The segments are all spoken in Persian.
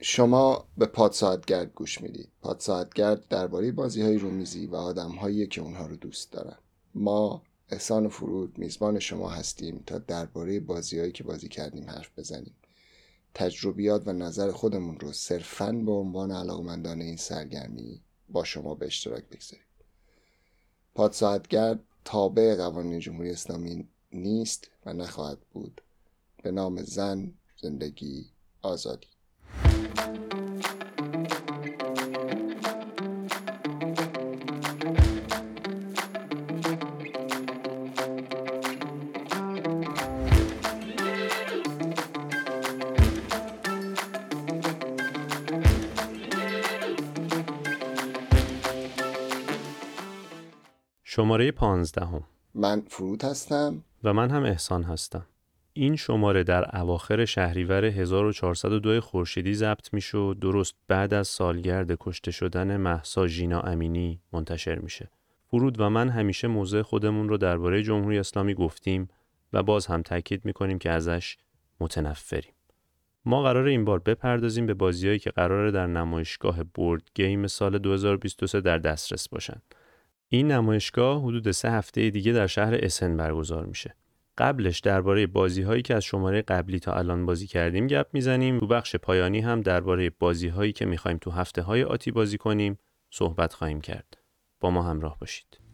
شما به پادساعتگرد گوش می‌دید پادساعتگرد درباره بازی های رومیزی و آدم که اونها رو دوست دارن. ما احسان و فرود میزبان شما هستیم تا درباره بازیهایی که بازی کردیم حرف بزنیم. تجربیات و نظر خودمون رو صرفا به عنوان علاقمندان این سرگرمی با شما به اشتراک بگذاریم. پادساعتگرد تابع قوانین جمهوری اسلامی نیست و نخواهد بود. به نام زن زندگی آزادی. شماره پانزدهم. من فرود هستم. و من هم احسان هستم. این شماره در اواخر شهریور 1402 خورشیدی ضبط میشه درست بعد از سالگرد کشته شدن محسا ژینا امینی منتشر میشه. فرود و من همیشه موضع خودمون رو درباره جمهوری اسلامی گفتیم و باز هم تاکید می‌کنیم که ازش متنفریم. ما قرار این بار بپردازیم به بازیهایی که قراره در نمایشگاه بورد گیم سال 2023 در دسترس باشن. این نمایشگاه حدود سه هفته دیگه در شهر اسن برگزار میشه. قبلش درباره بازی هایی که از شماره قبلی تا الان بازی کردیم گپ می‌زنیم. تو بخش پایانی هم درباره بازی هایی که می‌خوایم تو هفته های آتی بازی کنیم صحبت خواهیم کرد. با ما همراه باشید.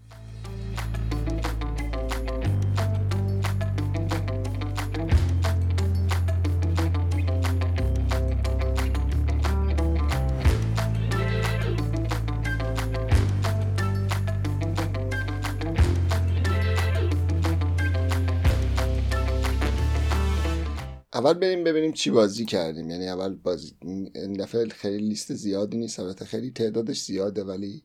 اول بریم ببینیم چی بازی کردیم. یعنی اول بازی این دفعه خیلی لیست زیادی نیست. البته خیلی تعدادش زیاده ولی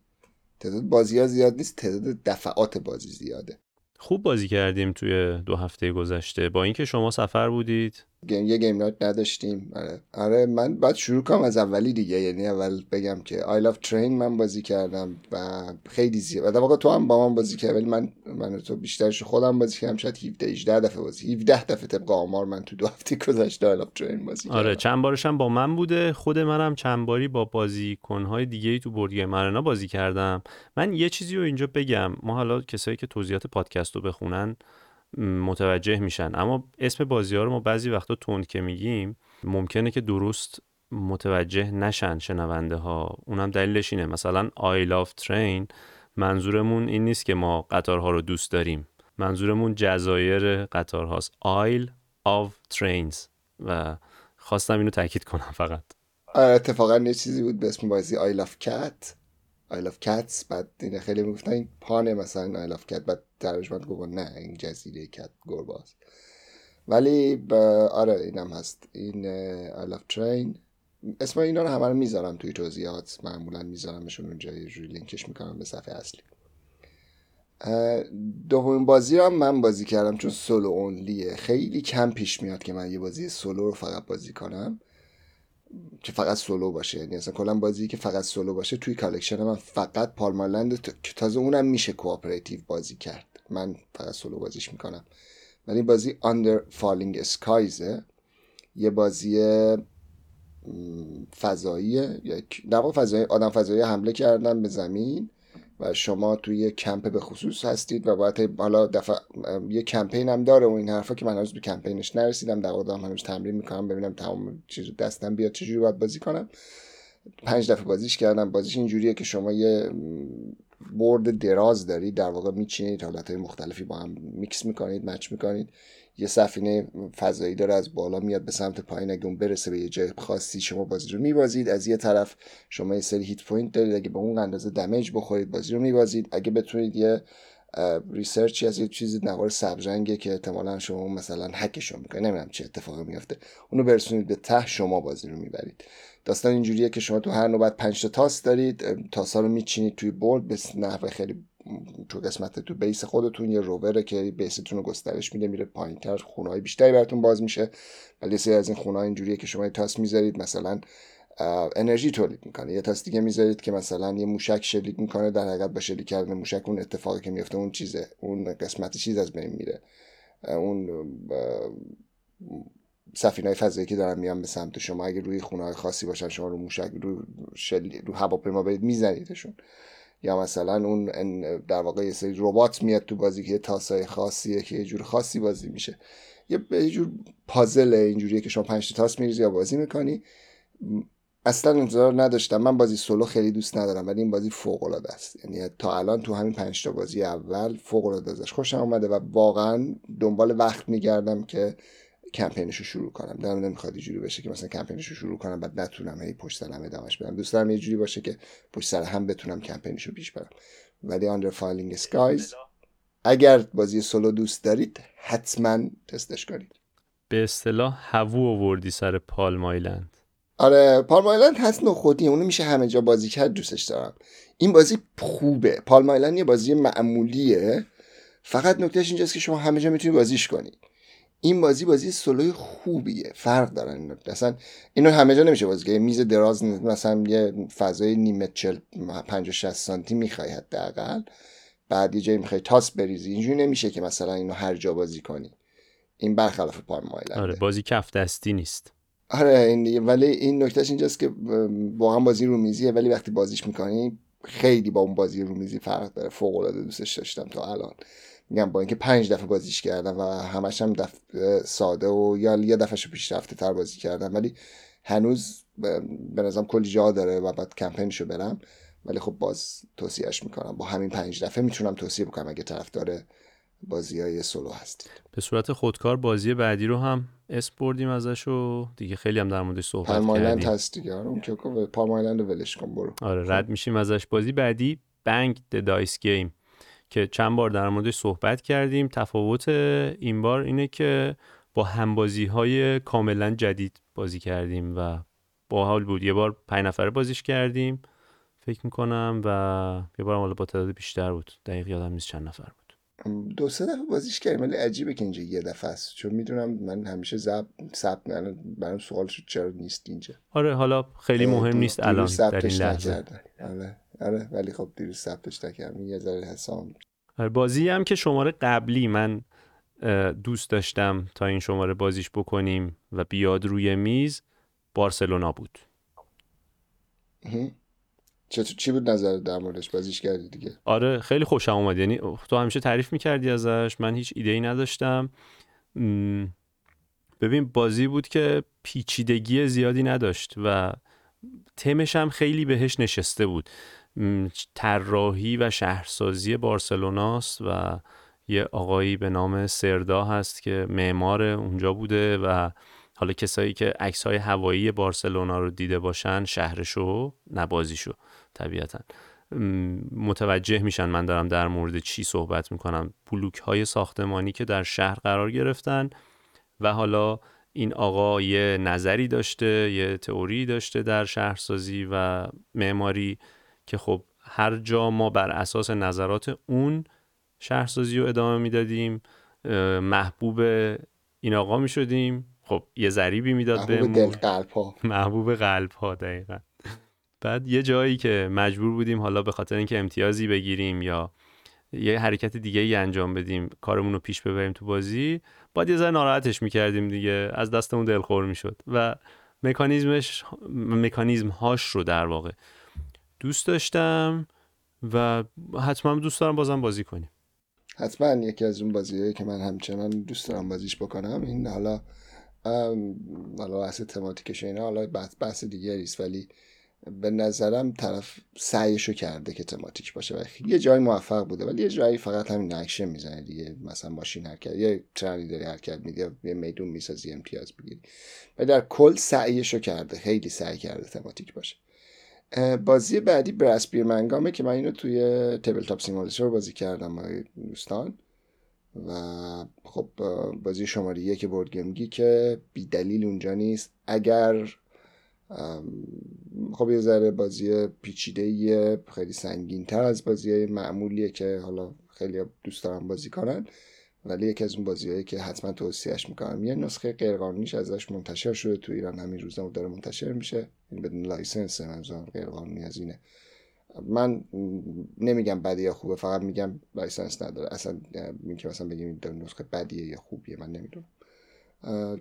تعداد بازی ها زیاد نیست. تعداد دفعات بازی زیاده. خوب بازی کردیم توی دو هفته گذشته. با اینکه شما سفر بودید game یه game night نداشتیم. آره. آره من باید شروع کنم از اولی دیگه. یعنی اول بگم که Isle of Trains من بازی کردم و خیلی زیاد. و واقعا تو هم با من بازی کردی ولی من من تو بیشترش خودم بازی کردم. شاید 17 18 دفعه بازی 17 دفعه طبق آمار من تو دو هفته گذشته Isle of Trains بازی آره چند بارش هم با من بوده. خود منم چند باری با بازیکن‌های دیگه تو بورد گیم آرنا بازی کردم. من یه چیزی رو اینجا بگم. ما حالا کسایی که توضیحات پادکست رو بخونن متوجه میشن. اما اسم بازی ها رو ما بعضی وقتا تند که میگیم ممکنه که درست متوجه نشن شنونده ها. اونم دلیلش اینه. مثلا I love train منظورمون این نیست که ما قطارها رو دوست داریم. منظورمون جزایر قطار هاست. Isle of Trains. و خواستم اینو تاکید کنم فقط. آره اتفاقا یه چیزی بود به اسم بازی I love cat. I love cats. بعد این خیلی می‌گفتن این پانه مثلا I love cat. بعد ترجمه گفت نه این جزیره کت گرباست ولی آره اینم هست. این I love train. اسم اینا رو همه رو می‌ذارم توی توضیحات. معمولا میذارمشون اونجا یه جوری لینکش می‌کنم به صفحه اصلی. دومین بازی رو هم من بازی کردم چون solo only ه خیلی کم پیش میاد که من یه بازی سولو رو فقط بازی کنم. که فقط سولو باشه. یعنی اصلا کلا بازی که فقط سولو باشه توی collection من فقط Palm Island که تازه اونم میشه cooperative بازی کرد. من فقط سولو بازیش می‌کنم. ولی بازی Under Falling Skies یه بازی فضایی یک فضایی آدم فضایی حمله کردن به زمین. و شما توی یه کمپ به خصوص هستید و باید حالا دفعه یه کمپین هم داره و این حرفا که من هنوز به کمپینش نرسیدم در واقع هنوز تمرین می‌کنم ببینم تمام چیز دستم بیاد چجوری باید بازی کنم. پنج دفعه بازیش کردم. بازیش اینجوریه که شما یه برد دراز دارید در واقع میچینید حالت های مختلفی با هم میکس می‌کنید مچ می‌کنید. یه سفینه فضایی داره از بالا میاد به سمت پایین. اگه اون برسه به یه جای خاصی شما بازی رو میبازید. از یه طرف شما یه سری hit point دارید. اگه به اون اندازه damage بخورید بازی رو میبازید. اگه بتونید یه research ی از یه چیزی نوار سبزرنگه که احتمالا شما مثلا هکش رو می‌کنید. نمی‌دونم چه اتفاقی میفته اونو برسونید به ته شما بازی رو می‌برید. داستان اینجوریه که شما تو هر نوبت پنج تا تاس دارید. تاسا رو میچینید توی board. به نحوه خیلی تو قسمت تو base خودتون یه رووره که base تون رو گسترش میده میره پایینتر خونه های بیشتری براتون باز میشه. ولی سری از این خونه اینجوریه که شما یه تاس می‌ذارید مثلا انرژی تولید می‌کنه. یه تاس دیگه می‌ذارید که مثلا یه موشک شلیک می‌کنه در حقیقت با شلیک کردن موشک اون اتفاقی که میفته اون چیزه اون قسمت چیز از بین میره. اون سفینه فضایی که دارن میان به سمت شما اگه روی خونه های خاصی باشن شما رو موشک رو شل... رو هواپیما برید میزنیدشون. یا مثلا اون در واقع یه سری ربات میاد تو بازی که تاسای خاصیه که یه جور خاصی بازی میشه. یه جور پازل اینجوریه که شما پنج تاس میریزی یا بازی می‌کنی. اصلا انتظار نداشتم. من بازی سولو خیلی دوست ندارم ولی این بازی فوق العاده است. یعنی تا الان تو همین پنج تا بازی اول فوق العاده ازش خوشم اومده و واقعا دنبال وقت میگردم که کمپینش رو شروع کنم. دلم نمی‌خواد جوری بشه که مثلا کمپینش رو شروع کنم بعد نتونم هی پشت سرم ادامش بدم دوست دارم یه جوری باشه که پشت سر هم بتونم کمپینش رو پیش برم. ولی Under Falling Skies اگر بازی سولو دوست دارید حتما تستش کنید. به اصطلاح هوو آوردی سر پالم آیلند آره پالم آیلند هست نخودی اونو میشه همه جا بازی کرد دوستش دارم. این بازی خوبه. پالم آیلند یه بازی معمولیه. فقط نکتهش اینجاست که شما همه جا می‌تونید بازیش کنید این بازی بازی سولوی خوبیه فرق دارن اصلا اینو همه جا نمیشه بازی که میز دراز مثلا یه فضای نیمه چل 50 60 سانتی می‌خوای حداقل. بعد یه جایی می‌خوای تاس بریزی. اینجوری نمیشه که مثلا اینو هر جا بازی کنی. این برخلاف آیلند آره بازی کف دستی نیست. آره این ولی این نکتهش اینجاست که واقعا بازی رو میزیه ولی وقتی بازیش می‌کنی خیلی با اون بازی رو میزی فرق داره. فوق العاده دوستش داشتم تا الان. میگم با اینکه پنج دفعه بازیش کردم و همش هم دفعه ساده و یا یه دفعه پیشرفته تر بازی کردم. ولی هنوز به نظرم کلی جا داره و بعد کمپینشو برم. ولی خب باز توصیهش می‌کنم. با همین پنج دفعه می‌تونم توصیه بکنم اگه طرفدار بازی های سولو هستید به صورت خودکار بازی بعدی رو هم اسم بردیم ازش و دیگه خیلی هم در موردش صحبت کردیم. هست دیگه. آره، اون که پالمایلند ولش کن برو. آره رد میشیم ازش. بازی بعدی بنگ د دایس گیم که چند بار در موردش صحبت کردیم. تفاوت این بار اینه که با همبازی های کاملا جدید بازی کردیم و با حال بود. یه بار پنج نفره بازیش کردیم فکر می‌کنم و یه بار حالا با تعداد بیشتر بود. دقیق یادم نیست چند نفر بود. دو سه دفعه بازیش کردیم ولی عجیبه که اینجا یه دفعه است. چون می‌دونم من همیشه زب ثبت برام سوال شد چرا نیست اینجا؟ آره حالا خیلی مهم نیست الان در این لحظه. آره ولی خب دیروز ثبتش نکردم. یه ذره حسام. آره بازی هم که شماره قبلی من دوست داشتم تا این شماره بازیش بکنیم و بیاد روی میز بارسلونا بود. چطور چی بود نظر در موردش؟ بازیش کردی دیگه؟ آره خیلی خوشم اومد. یعنی تو همیشه تعریف می‌کردی ازش. من هیچ ایده ای نداشتم ببین بازی بود که پیچیدگی زیادی نداشت و تمش هم خیلی بهش نشسته بود. طراحی و شهرسازی بارسلوناست و یه آقایی به نام سردا هست که معمار اونجا بوده و حالا کسایی که عکس های هوایی بارسلونا رو دیده باشن شهرشو نبازیشو طبیعتا. متوجه میشن من دارم در مورد چی صحبت می‌کنم. بلوک های ساختمانی که در شهر قرار گرفتن و حالا این آقا یه نظری داشته یه تئوری داشته در شهرسازی و معماری که خب هر جا ما بر اساس نظرات اون شهرسازی رو ادامه می‌دادیم محبوب این آقا می شدیم خب یه ذریبی می‌داد به محبوب قلب ها محبوب قلب ها دقیقا. بعد یه جایی که مجبور بودیم حالا به خاطر اینکه امتیازی بگیریم یا یه حرکت دیگه ای انجام بدیم کارمون رو پیش ببریم تو بازی باید یه ذره ناراحتش می‌کردیم دیگه. از دستمون دلخور می‌شد و مکانیزمش مکانیزم هاش رو در واقع دوست داشتم و حتما دوست دارم بازم بازی کنیم. حتما یکی از اون بازیهایی که من همچنان دوست دارم بازیش بکنم این حالا حالا بحث تماتیکش اینا حالا بحث, بحث دیگری است ولی به نظرم طرف سعیشو کرده که تماتیک باشه و یه جای موفق بوده ولی یه جایی فقط همین نقشه می‌زنه دیگه مثلا ماشین حرکت یه ترنی داری حرکت میده یه میدون می‌سازی امتیاز بگیری و در کل سعیشو کرده خیلی سعی کرده thematic باشه. بازی بعدی Brass: Birmingham ه که من اینو توی Tabletop Simulator بازی کردم با دوستان. و خب بازی شماره یک BoardGameGeek که بی دلیل اونجا نیست. اگر خب یه ذره بازی پیچیده خیلی سنگین تر از بازی معمولیه که حالا خیلی دوست دارم بازی کنن. ولی یکی از اون بازیهایی که حتما توصیهش می‌کنم. یه نسخه غیرقانونیش ازش منتشر شده تو ایران. همین روزا داره منتشر میشه. این بدون license غیر غیرقانونی از اینه. من نمیگم بدی یا خوبه فقط میگم license نداره. اصلا این که مثلا بگیم این نسخه بدیه یا خوبیه من نمی‌دونم.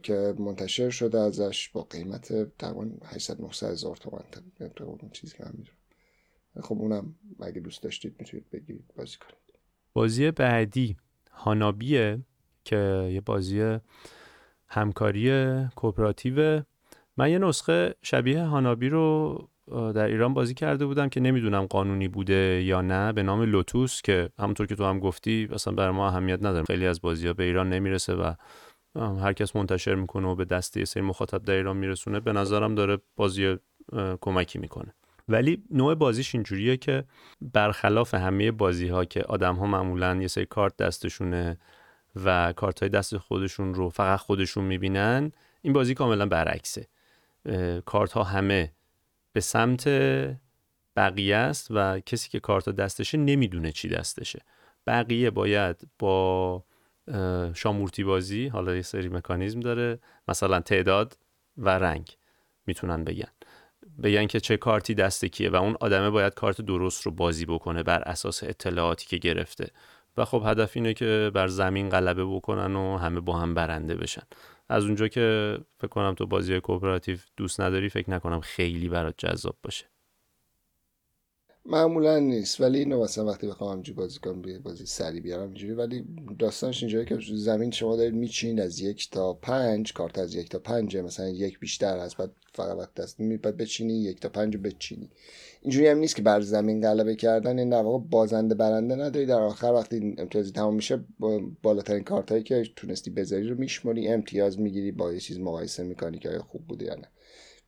که منتشر شده ازش با قیمت تقریبا 800 900 هزار تومان. اون چیزی که من خب اونم اگه دوست داشتید می‌تونید بگیرید بازی کنید. بازی بعدی. هانابیه که یه بازی همکاری کوپراتیو. من یه نسخه شبیه هانابی رو در ایران بازی کرده بودم که نمی‌دونم قانونی بوده یا نه به نام لوتوس که همونطور که تو هم گفتی اصلا برای ما اهمیت نداره. خیلی از بازی ها به ایران نمی‌رسه و هر کس منتشر می‌کنه و به دست یه سری مخاطب در ایران میرسونه. به نظرم داره بازی کمکی می‌کنه. ولی نوع بازیش اینجوریه که برخلاف همه بازی ها که آدم ها معمولا یه سری کارت دستشونه و کارت های دست خودشون رو فقط خودشون می‌بینن این بازی کاملا برعکسه. کارت ها همه به سمت بقیه است و کسی که کارت دستشه نمی‌دونه چی دستشه. بقیه باید با شامورتی بازی حالا یه سری مکانیزم داره مثلا تعداد و رنگ می‌تونن بگن. بگن که چه کارتی دست کیه و اون آدمه باید کارت درست رو بازی بکنه بر اساس اطلاعاتی که گرفته. و خب هدف اینه که بر زمین غلبه بکنن و همه با هم برنده بشن. از اونجا که فکر کنم تو بازی کوپراتیو دوست نداری فکر نکنم خیلی برات جذاب باشه. معمولا نیست. ولی اینو مثلا وقتی بخوام همینجوری بازی کنم بازی سری بیارم اینجوری. ولی داستانش اینجوری که زمین شما دارید میچین از یک تا پنج کارت از یک تا پنج مثلا یک بیشتر هست بعد فقط وقت دست بعد بچینی یک تا پنج بچینی. اینجوری هم نیست که بر زمین غلبه کردن. این در واقع بازنده برنده نداری. در آخر وقتی امتیازی تمام میشه بالاترین کارت هایی که تونستی بذاری رو میشماری امتیاز می‌گیری با یه چیز مقایسه می‌کنی که خوب بوده یا نه.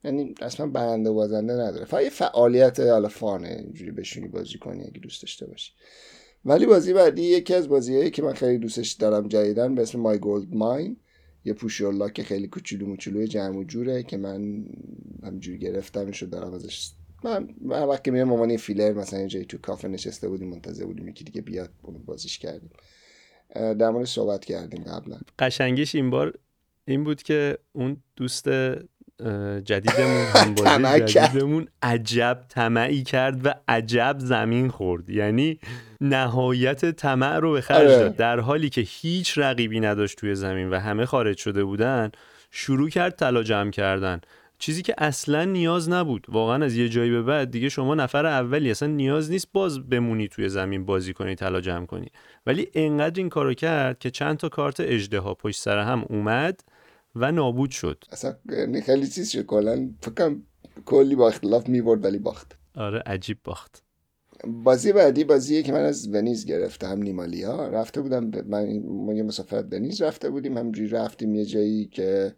یعنی اصلا برنده بازنده نداره. فقط یه فعالیت حالا فانه اینجوری بشونی بازی کنی اگه دوست داشته باشی. ولی بازی بعدی یکی از بازیهایی که من خیلی دوستش دارم جدیدن به اسم مای گولد ماین یه پوشورلا که خیلی کوچولو موچولو جمع و جوره که من همجوری گرفتمش دارم ازش. من, من وقتی که میرم فیلر مثلا جایی تو کافه نشسته بودیم منتظر بودیم یکی دیگه بیاد اون بازیش کردیم. در مورد صحبت کردیم قبلا. قشنگیش این بار این بود که اون دوست جدیدمون همبازی جدیدمون عجب طمعی کرد و عجب زمین خورد. یعنی نهایت طمع رو به خرج داد. در حالی که هیچ رقیبی نداشت توی زمین و همه خارج شده بودن شروع کرد طلا جمع کردن. چیزی که اصلا نیاز نبود. واقعا از یه جایی به بعد دیگه شما نفر اولی اصلا نیاز نیست باز بمونی توی زمین بازی کنی طلا جمع کنی. ولی انقدر این کارو کرد که چند تا کارت اجده پشت سر هم اومد. و نابود شد. اصلا یعنی خیلی چیز شد. کلا فکرم کلی با اختلاف می‌برد ولی باخت. آره عجیب باخت. بازی بعدی بازیه که من از ونیز گرفتم نیمالیا. رفته بودم من ما یه مسافرت ونیز رفته بودیم. همجوری رفتیم یه جایی که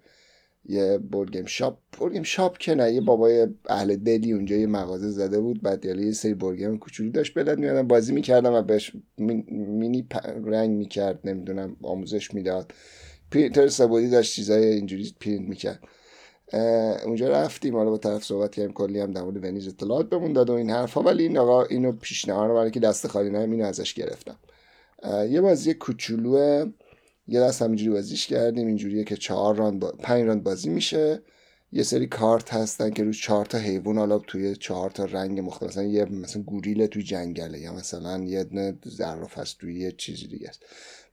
یه بورگیم شاپ بورگیم شاپ که نه یه بابای اهل دلی اونجا یه مغازه زده بود. بعد یه سری بورگیم کوچولو داشت. بلد میادم بازی می‌کردم و بهش مینی رنگ می‌کرد. نمی‌دونم آموزش می‌داد. پرینتر سبودی داشت چیزای اینجوری پرینت می‌کرد. اونجا رفتیم حالا با طرف صحبت کردیم کلی هم در مورد ونیز اطلاعات بهمون داد و این حرفا. ولی این آقا اینو پیشنهاد برای که دست خالی نه اینو ازش گرفتم. یه بازی کوچولو یه دست همینجوری بازیش کردیم اینجوریه که چهار راند با... پنج راند بازی میشه. یه سری کارت هستن که روی چهار تا حیوان حالا توی چهار تا رنگ مختلف مثلا یه مثلا گوریل توی جنگله یا مثلا یه دونه هست توی یه چیزی دیگه است.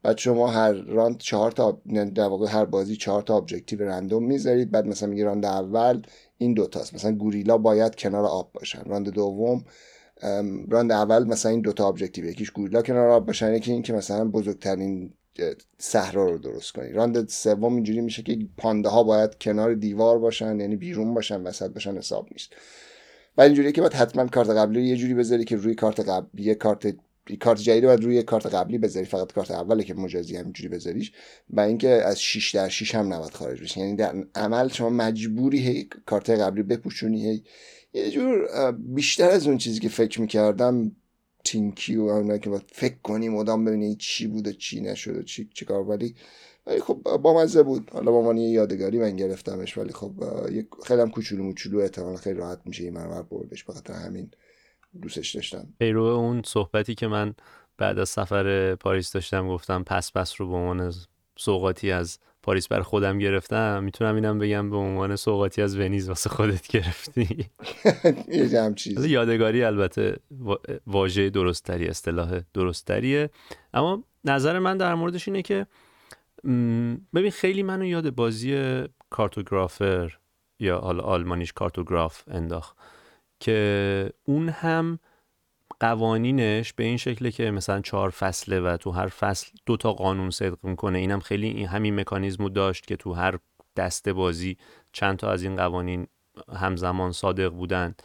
بعد شما هر راند چهار تا یعنی در واقع هر بازی چهار تا objective random می‌ذارید. بعد مثلا میگه راند اول این دوتاست مثلا گوریلا باید کنار آب باشن. راند دوم راند اول مثلا این دوتا objective یکیش گوریلا کنار آب باشن یکی این که مثلا بزرگترین صحرا رو درست کنی. راند سوم اینجوری میشه که پانداها باید کنار دیوار باشن یعنی بیرون باشن وسط باشن حساب نیست. و اینجوریه که باید حتما کارت قبلی رو یه جوری بذاری که روی کارت قبلی یه کارت کارت جدید باید روی کارت قبلی بذاری فقط کارت اوله که مجازی همینجوری بذاریش. و اینکه از 6 در 6 هم نباید خارج بشه یعنی در عمل شما مجبوری هی کارت قبلی بپوشونی هی یه جور بیشتر از اون چیزی که فکر می‌کردم تینکی و اونا که باید فکر کنی مدام ببینی چی بود و چی نشد و چی, چی کار ولی خب با مزه بود. حالا با من یه یادگاری من گرفتمش ولی خب خیلی هم کوچولو موچولو احتمال خیلی راحت میشه این مرمر بردش. بخاطر همین دوستش داشتم. پیرو اون صحبتی که من بعد از سفر پاریس داشتم گفتم پس پس رو به عنوان سوقاتی از پاریس بر خودم گرفتم می‌تونم اینم بگم به عنوان سوقاتی از ونیز واسه خودت گرفتی. یه چیز. یادگاری البته واژه درستری اصطلاح درستریه اما نظر من در موردش اینه که ببین خیلی منو یاد بازی کارتوگرافر یا حالا آلمانیش کارتوگراف انداخت. که اون هم قوانینش به این شکله که مثلا چهار فصله و تو هر فصل دو تا قانون صدق می‌کنه. اینم خیلی این همین مکانیزمو داشت که تو هر دسته بازی چند تا از این قوانین همزمان صادق بودن.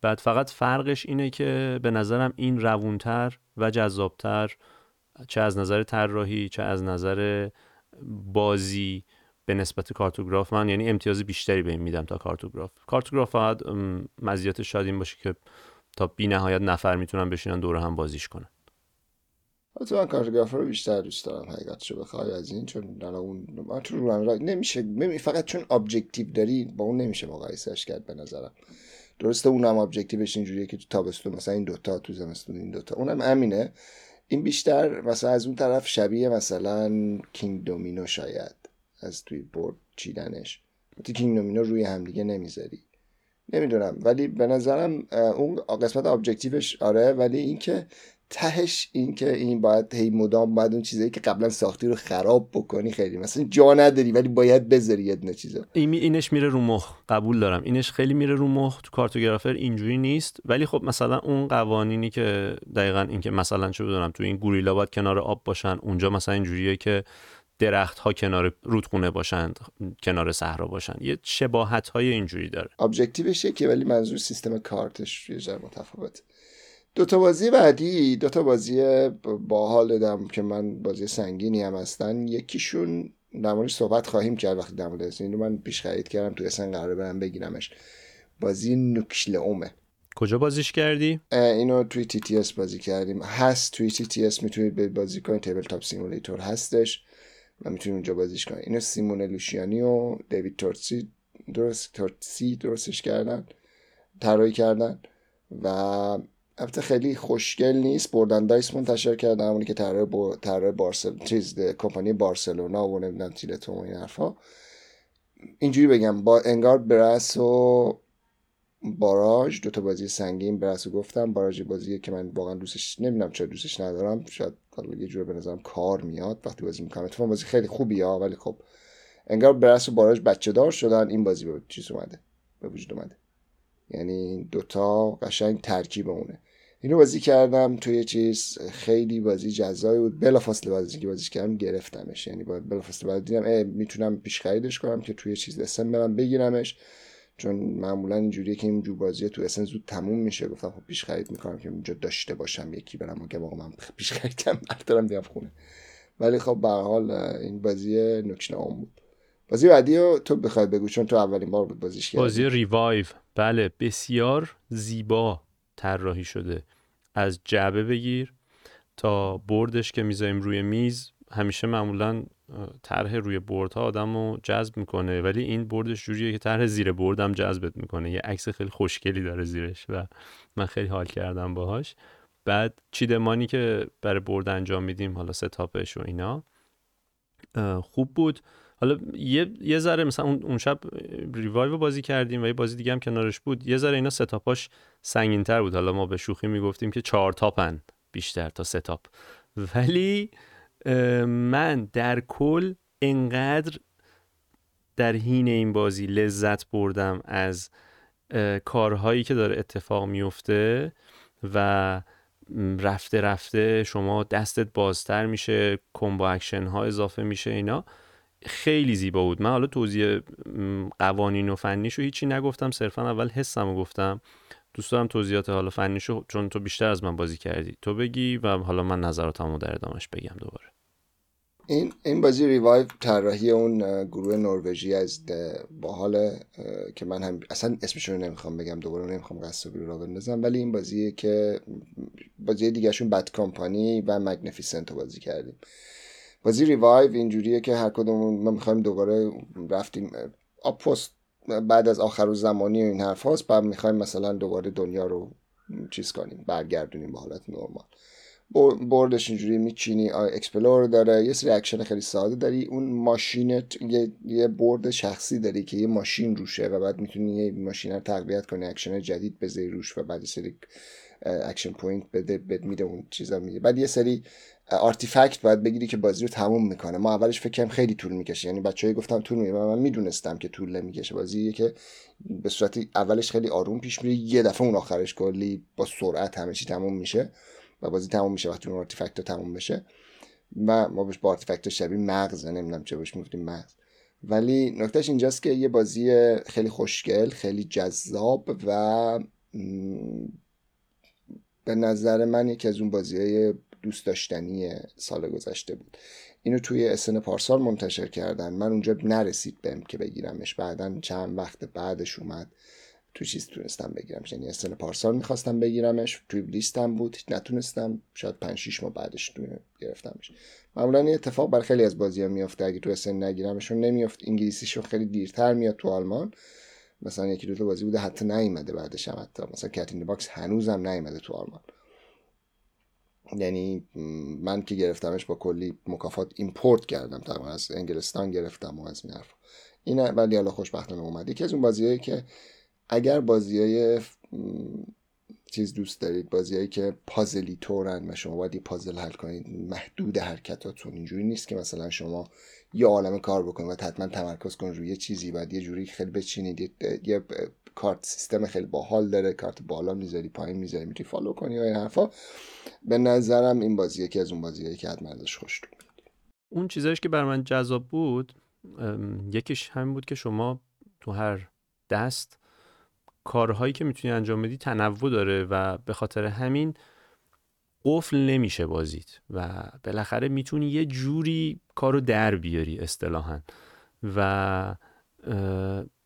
بعد فقط فرقش اینه که به نظرم این روونتر و جذابتر چه از نظر طراحی چه از نظر بازی به نسبت کارتوگراف من یعنی امتیاز بیشتری به این میدم تا کارتوگراف. کارتوگراف فقط مزیت شاید این باشه که تا بی نهایت نفر می‌تونن بشینن دور هم بازیش کنن. تو من Cartographers رو بیشتر دوست دارم حقیقتشو بخوای از این چون در اون تو نمیشه فقط چون objective داری با اون نمیشه مقایسهش کرد به نظرم. درسته اونم objective ش اینجوریه که تو تابستون مثلا این دوتا تو زمستون این دوتا. اونم همینه این بیشتر مثلا از اون طرف شبیه مثلا Kingdomino شاید. از توی board چیدنش. تو کینگ دومینو روی همدیگه نمی‌ذاری. نمی‌دونم. ولی به نظرم اون قسمت ابجکتیوش آره ولی اینکه تهش این که این باید هی مدام باید اون چیزایی که قبلا ساختی رو خراب بکنی خیلی. مثلا جا نداری ولی باید بذاری یه چیزا این اینش میره رو مخ. قبول دارم. اینش خیلی میره رو مخ. تو کارتوگرافر اینجوری نیست. ولی خب مثلا اون قوانینی که دقیقا این که مثلا چه بدونم تو این گوریلا باید کنار آب باشن اونجا مثلا اینجوریه که درخت ها کنار رودخونه باشند کنار صحرا باشن یه شباهت های اینجوری داره. objective ش که ولی منظور سیستم کارتش یه ذره متفاوت دو تا بازی بعدی دو تا بازی باحال دادم که من بازی سنگینی هم هستن. یکیشون در صحبت خواهیم کرد وقتی در مورد اینو من پیش خرید کردم تو اسن قرار برم بگیرمش. بازی Nucleum ه کجا بازیش کردی؟ اینو توی TTS بازی کردیم. هست توی TTS می‌تونید به بازی کنید. Tabletop Simulator هستش. و می‌تونید اونجا بازیش کنید اینو سیمون لوشیانی و دیوید تورسی درست تورسی درستش کردن طراحی کردن و البته خیلی خوشگل نیست. بردن دایس منتشر کردن همونی که طراح با طراح بارسل چیز کمپانی بارسلونا و نمی‌دونم تیلتو و این حرفا. اینجوری بگم با انگار برس و باراژ دو تا بازی سنگین برس گفتم. باراژ بازی که من واقعا دوستش نمی‌دونم چرا دوستش ندارم. شاید حالا یه جور به نظرم کار میاد وقتی بازی می‌کنم. اتفاقا بازی خیلی خوبیه ولی خب انگار برس و باراژ بچه دار شدن. این بازی به چیز اومده به وجود اومده. یعنی دوتا قشنگ ترکیب اونه. اینو بازی کردم توی چیز خیلی بازی جزایی بود. بلافاصله بازی که بازیش کردم گرفتمش. یعنی بلافاصله بعد دیدم می‌تونم پیش خریدش کنم که توی چیز اسن برم بگیرمش. چون معمولا اینجوریه که این جو بازی تو اسن زود تموم میشه. گفتم خب پیش خرید می‌کنم که اونجا داشته باشم یکی برم که واقعا من پیش خریدم دارم بیام خونه. ولی خب به حال این بازی نکشنه بود. بازی بعدی رو تو بخوای بگو چون تو اولین بار بود بازیش کردی. بازی ریوایو. بله بسیار زیبا طراحی شده. از جعبه بگیر تا بردش که می‌ذاریم روی میز. همیشه معمولا طرح روی بردها آدم رو جذب می‌کنه ولی این بردش جوریه که طرح زیر بردم جذبت می‌کنه. یه عکس خیلی خوشگلی داره زیرش و من خیلی حال کردم باهاش. بعد چیدمانی که برای برد انجام میدیم حالا ستاپش و اینا خوب بود. حالا یه یه ذره مثلا اون شب ریوایو بازی کردیم و یه بازی دیگه هم کنارش بود. یه ذره اینا ستاپاش سنگینتر بود. حالا ما به شوخی می‌گفتیم که چهار تاپن بیشتر تا ستاپ. ولی من در کل انقدر در حین این بازی لذت بردم از کارهایی که داره اتفاق میفته و رفته رفته شما دستت بازتر میشه combo action ها اضافه میشه اینا خیلی زیبا بود. من حالا توضیح قوانین و فنیشو هیچی نگفتم صرفا اول حسم رو گفتم. دوست دارم توضیحات حالا فنیشو چون تو بیشتر از من بازی کردی تو بگی و حالا من نظراتمو در ادامش بگم دوباره. این این بازی Revive طراحی اون گروه نروژی از باحال که من هم اصلا اسمشون رو نمی‌خوام بگم دوباره نمی‌خوام قصه رو بندازم ولی این بازیه که بازی دیگهشون Bad Company و Magnificent رو بازی کردیم. بازی Revive اینجوریه که هر کدوم ما می‌خوایم دوباره رفتیم آپوست بعد از آخر و زمانی و این حرف هاست بعد می‌خوایم مثلا دوباره دنیا رو چیز کنیم برگردونیم به حالت نرمال. board ش اینجوری میچینی explore داره یه سری اکشن خیلی ساده داری اون ماشینت یه, یه board شخصی داری که یه ماشین روشه و بعد می‌تونی یه ماشین رو تقویت کنی اکشن جدید بذاری روش و بعد یه سری action point بده بد میده اون چیزا میده بعد یه سری artifact باید بگیری که بازی رو تموم می‌کنه. ما اولش فکر کنم خیلی طول می‌کشه. یعنی بچه‌ها گفتم طول می‌کشه. من می‌دونستم که طول نمی‌کشه. بازی که به صورت اولش خیلی آروم پیش میره. یه دفعه اون آخرش کلی با سرعت همه چی تموم میشه و بازی تموم میشه وقتی اون artifact تموم بشه. و ما بهش با artifact شبیه مغز نمی‌دونم چه بهش می‌گفتیم مغز. ولی نکتهش اینجاست که یه بازی خیلی خوشگل خیلی جذاب و به نظر من یکی از اون بازی های دوست داشتنی سال گذشته بود. اینو توی اسن پارسال منتشر کردن. من اونجا نرسید بهم که بگیرمش. بعدا چند وقت بعدش اومد. تو چیز تونستم بگیرمش. یعنی اسن پارسال می‌خواستم بگیرمش. توی لیستم بود. نتونستم. شاید 5 6 ماه بعدش گرفتمش. معمولا این اتفاق بر خیلی از بازی ها میفته اگه تو اسن نگیرمشون نمیفت انگلیسیشون خیلی دیرتر میاد تو آلمان. مثلا یکی دو تا بازی بوده. حتی نیومده بعدش هم حتی. مثلا Cat in the Box هنوزم نیومده تو آلمان. یعنی من که گرفتمش با کلی مکافات import کردم تقریبا از انگلستان گرفتم و از این حرف این ولی حالا خوشبختانه اومد. یکی از اون بازیایی که اگر بازیای چیز دوست دارید بازیایی که پازلی طورن و شما باید پازل حل کنید محدود حرکتاتون اینجوری نیست که مثلا شما یه عالم کار بکنید و حتما تمرکز کنید روی یه چیزی بعد یه جوری خیلی بچینید یه, کارت سیستم خیلی باحال داره کارت بالا می‌ذاری پایین می‌ذاری می‌تونی فالو کنی و این حرفا. به نظرم این بازی یکی از اون بازیایی که حتما ازش خوش اون چیزایش که بر من جذاب بود یکیش همین بود که شما تو هر دست کارهایی که می‌تونی انجام بدی تنوع داره و به خاطر همین قفل نمیشه بازیت و بالاخره می‌تونی یه جوری کارو در بیاری اصطلاحا و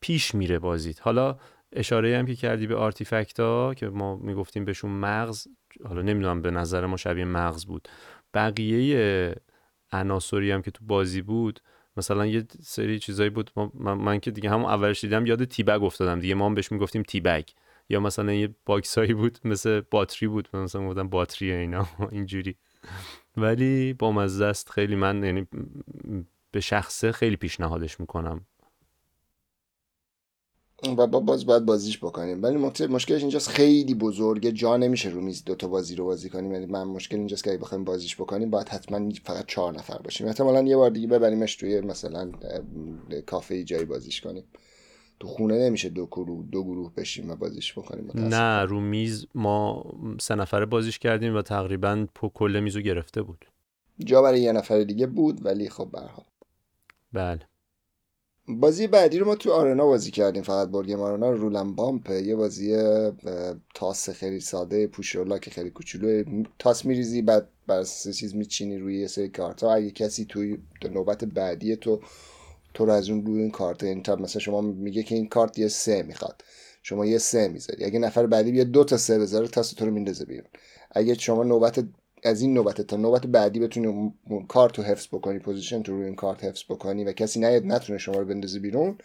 پیش میره بازیت. حالا اشاره هم که کردی به آرتیفکت ها که ما می‌گفتیم بهشون مغز حالا نمی‌دونم به نظر ما شبیه مغز بود. بقیه عناصری هم که تو بازی بود مثلا یه سری چیزایی بود من, من که دیگه همون اولش دیدم یاد تیبگ افتادم دیگه. ما هم بهش می‌گفتیم تیبگ یا مثلا یه box هایی بود مثل باتری بود. مثلا گفتم باتری اینا اینجوری. ولی با مزه است خیلی من یعنی به شخصه خیلی پیشنهادش می‌کنم. و با باز باید بازیش بکنیم. ولی مشکلش اینجاست خیلی بزرگه جا نمیشه رو میز دوتا بازی رو بازی کنیم. یعنی من مشکل اینجاست که اگه بخوایم بازیش بکنیم باید حتما فقط چهار نفر باشیم. احتمالا یه بار دیگه ببریمش توی مثلا کافه جایی بازیش کنیم. تو خونه نمیشه دو گروه دو گروه بشیم و بازیش بکنیم نه رو میز ما سه نفره بازیش کردیم و تقریبا پو کل میزو گرفته بود. جا برای یه نفر دیگه بود ولی خب به بله. بازی بعدی رو ما تو آرنا بازی کردیم. فقط برگیم آرنا رولن بامپه یه بازی تاس خیلی ساده پوشولا که خیلی کوچولو. تاس میریزی بعد بر چیز میچینی روی یه سری کارت ها. اگه کسی توی نوبت بعدی تو تو رو از اون روی این کارت این تا مثلا شما میگه که این کارت یه سه می‌خواد. شما یه سه می‌ذاری. اگه نفر بعدی بیا دو تا سه بذاره تاس تو رو میندازه بیرون. اگه شما نوبت از این نوبت تا نوبت بعدی بتونی کارت رو حفظ بکنی position تو روی این کارت حفظ بکنی و کسی نیاد نتونه شما رو بندازه بیرون.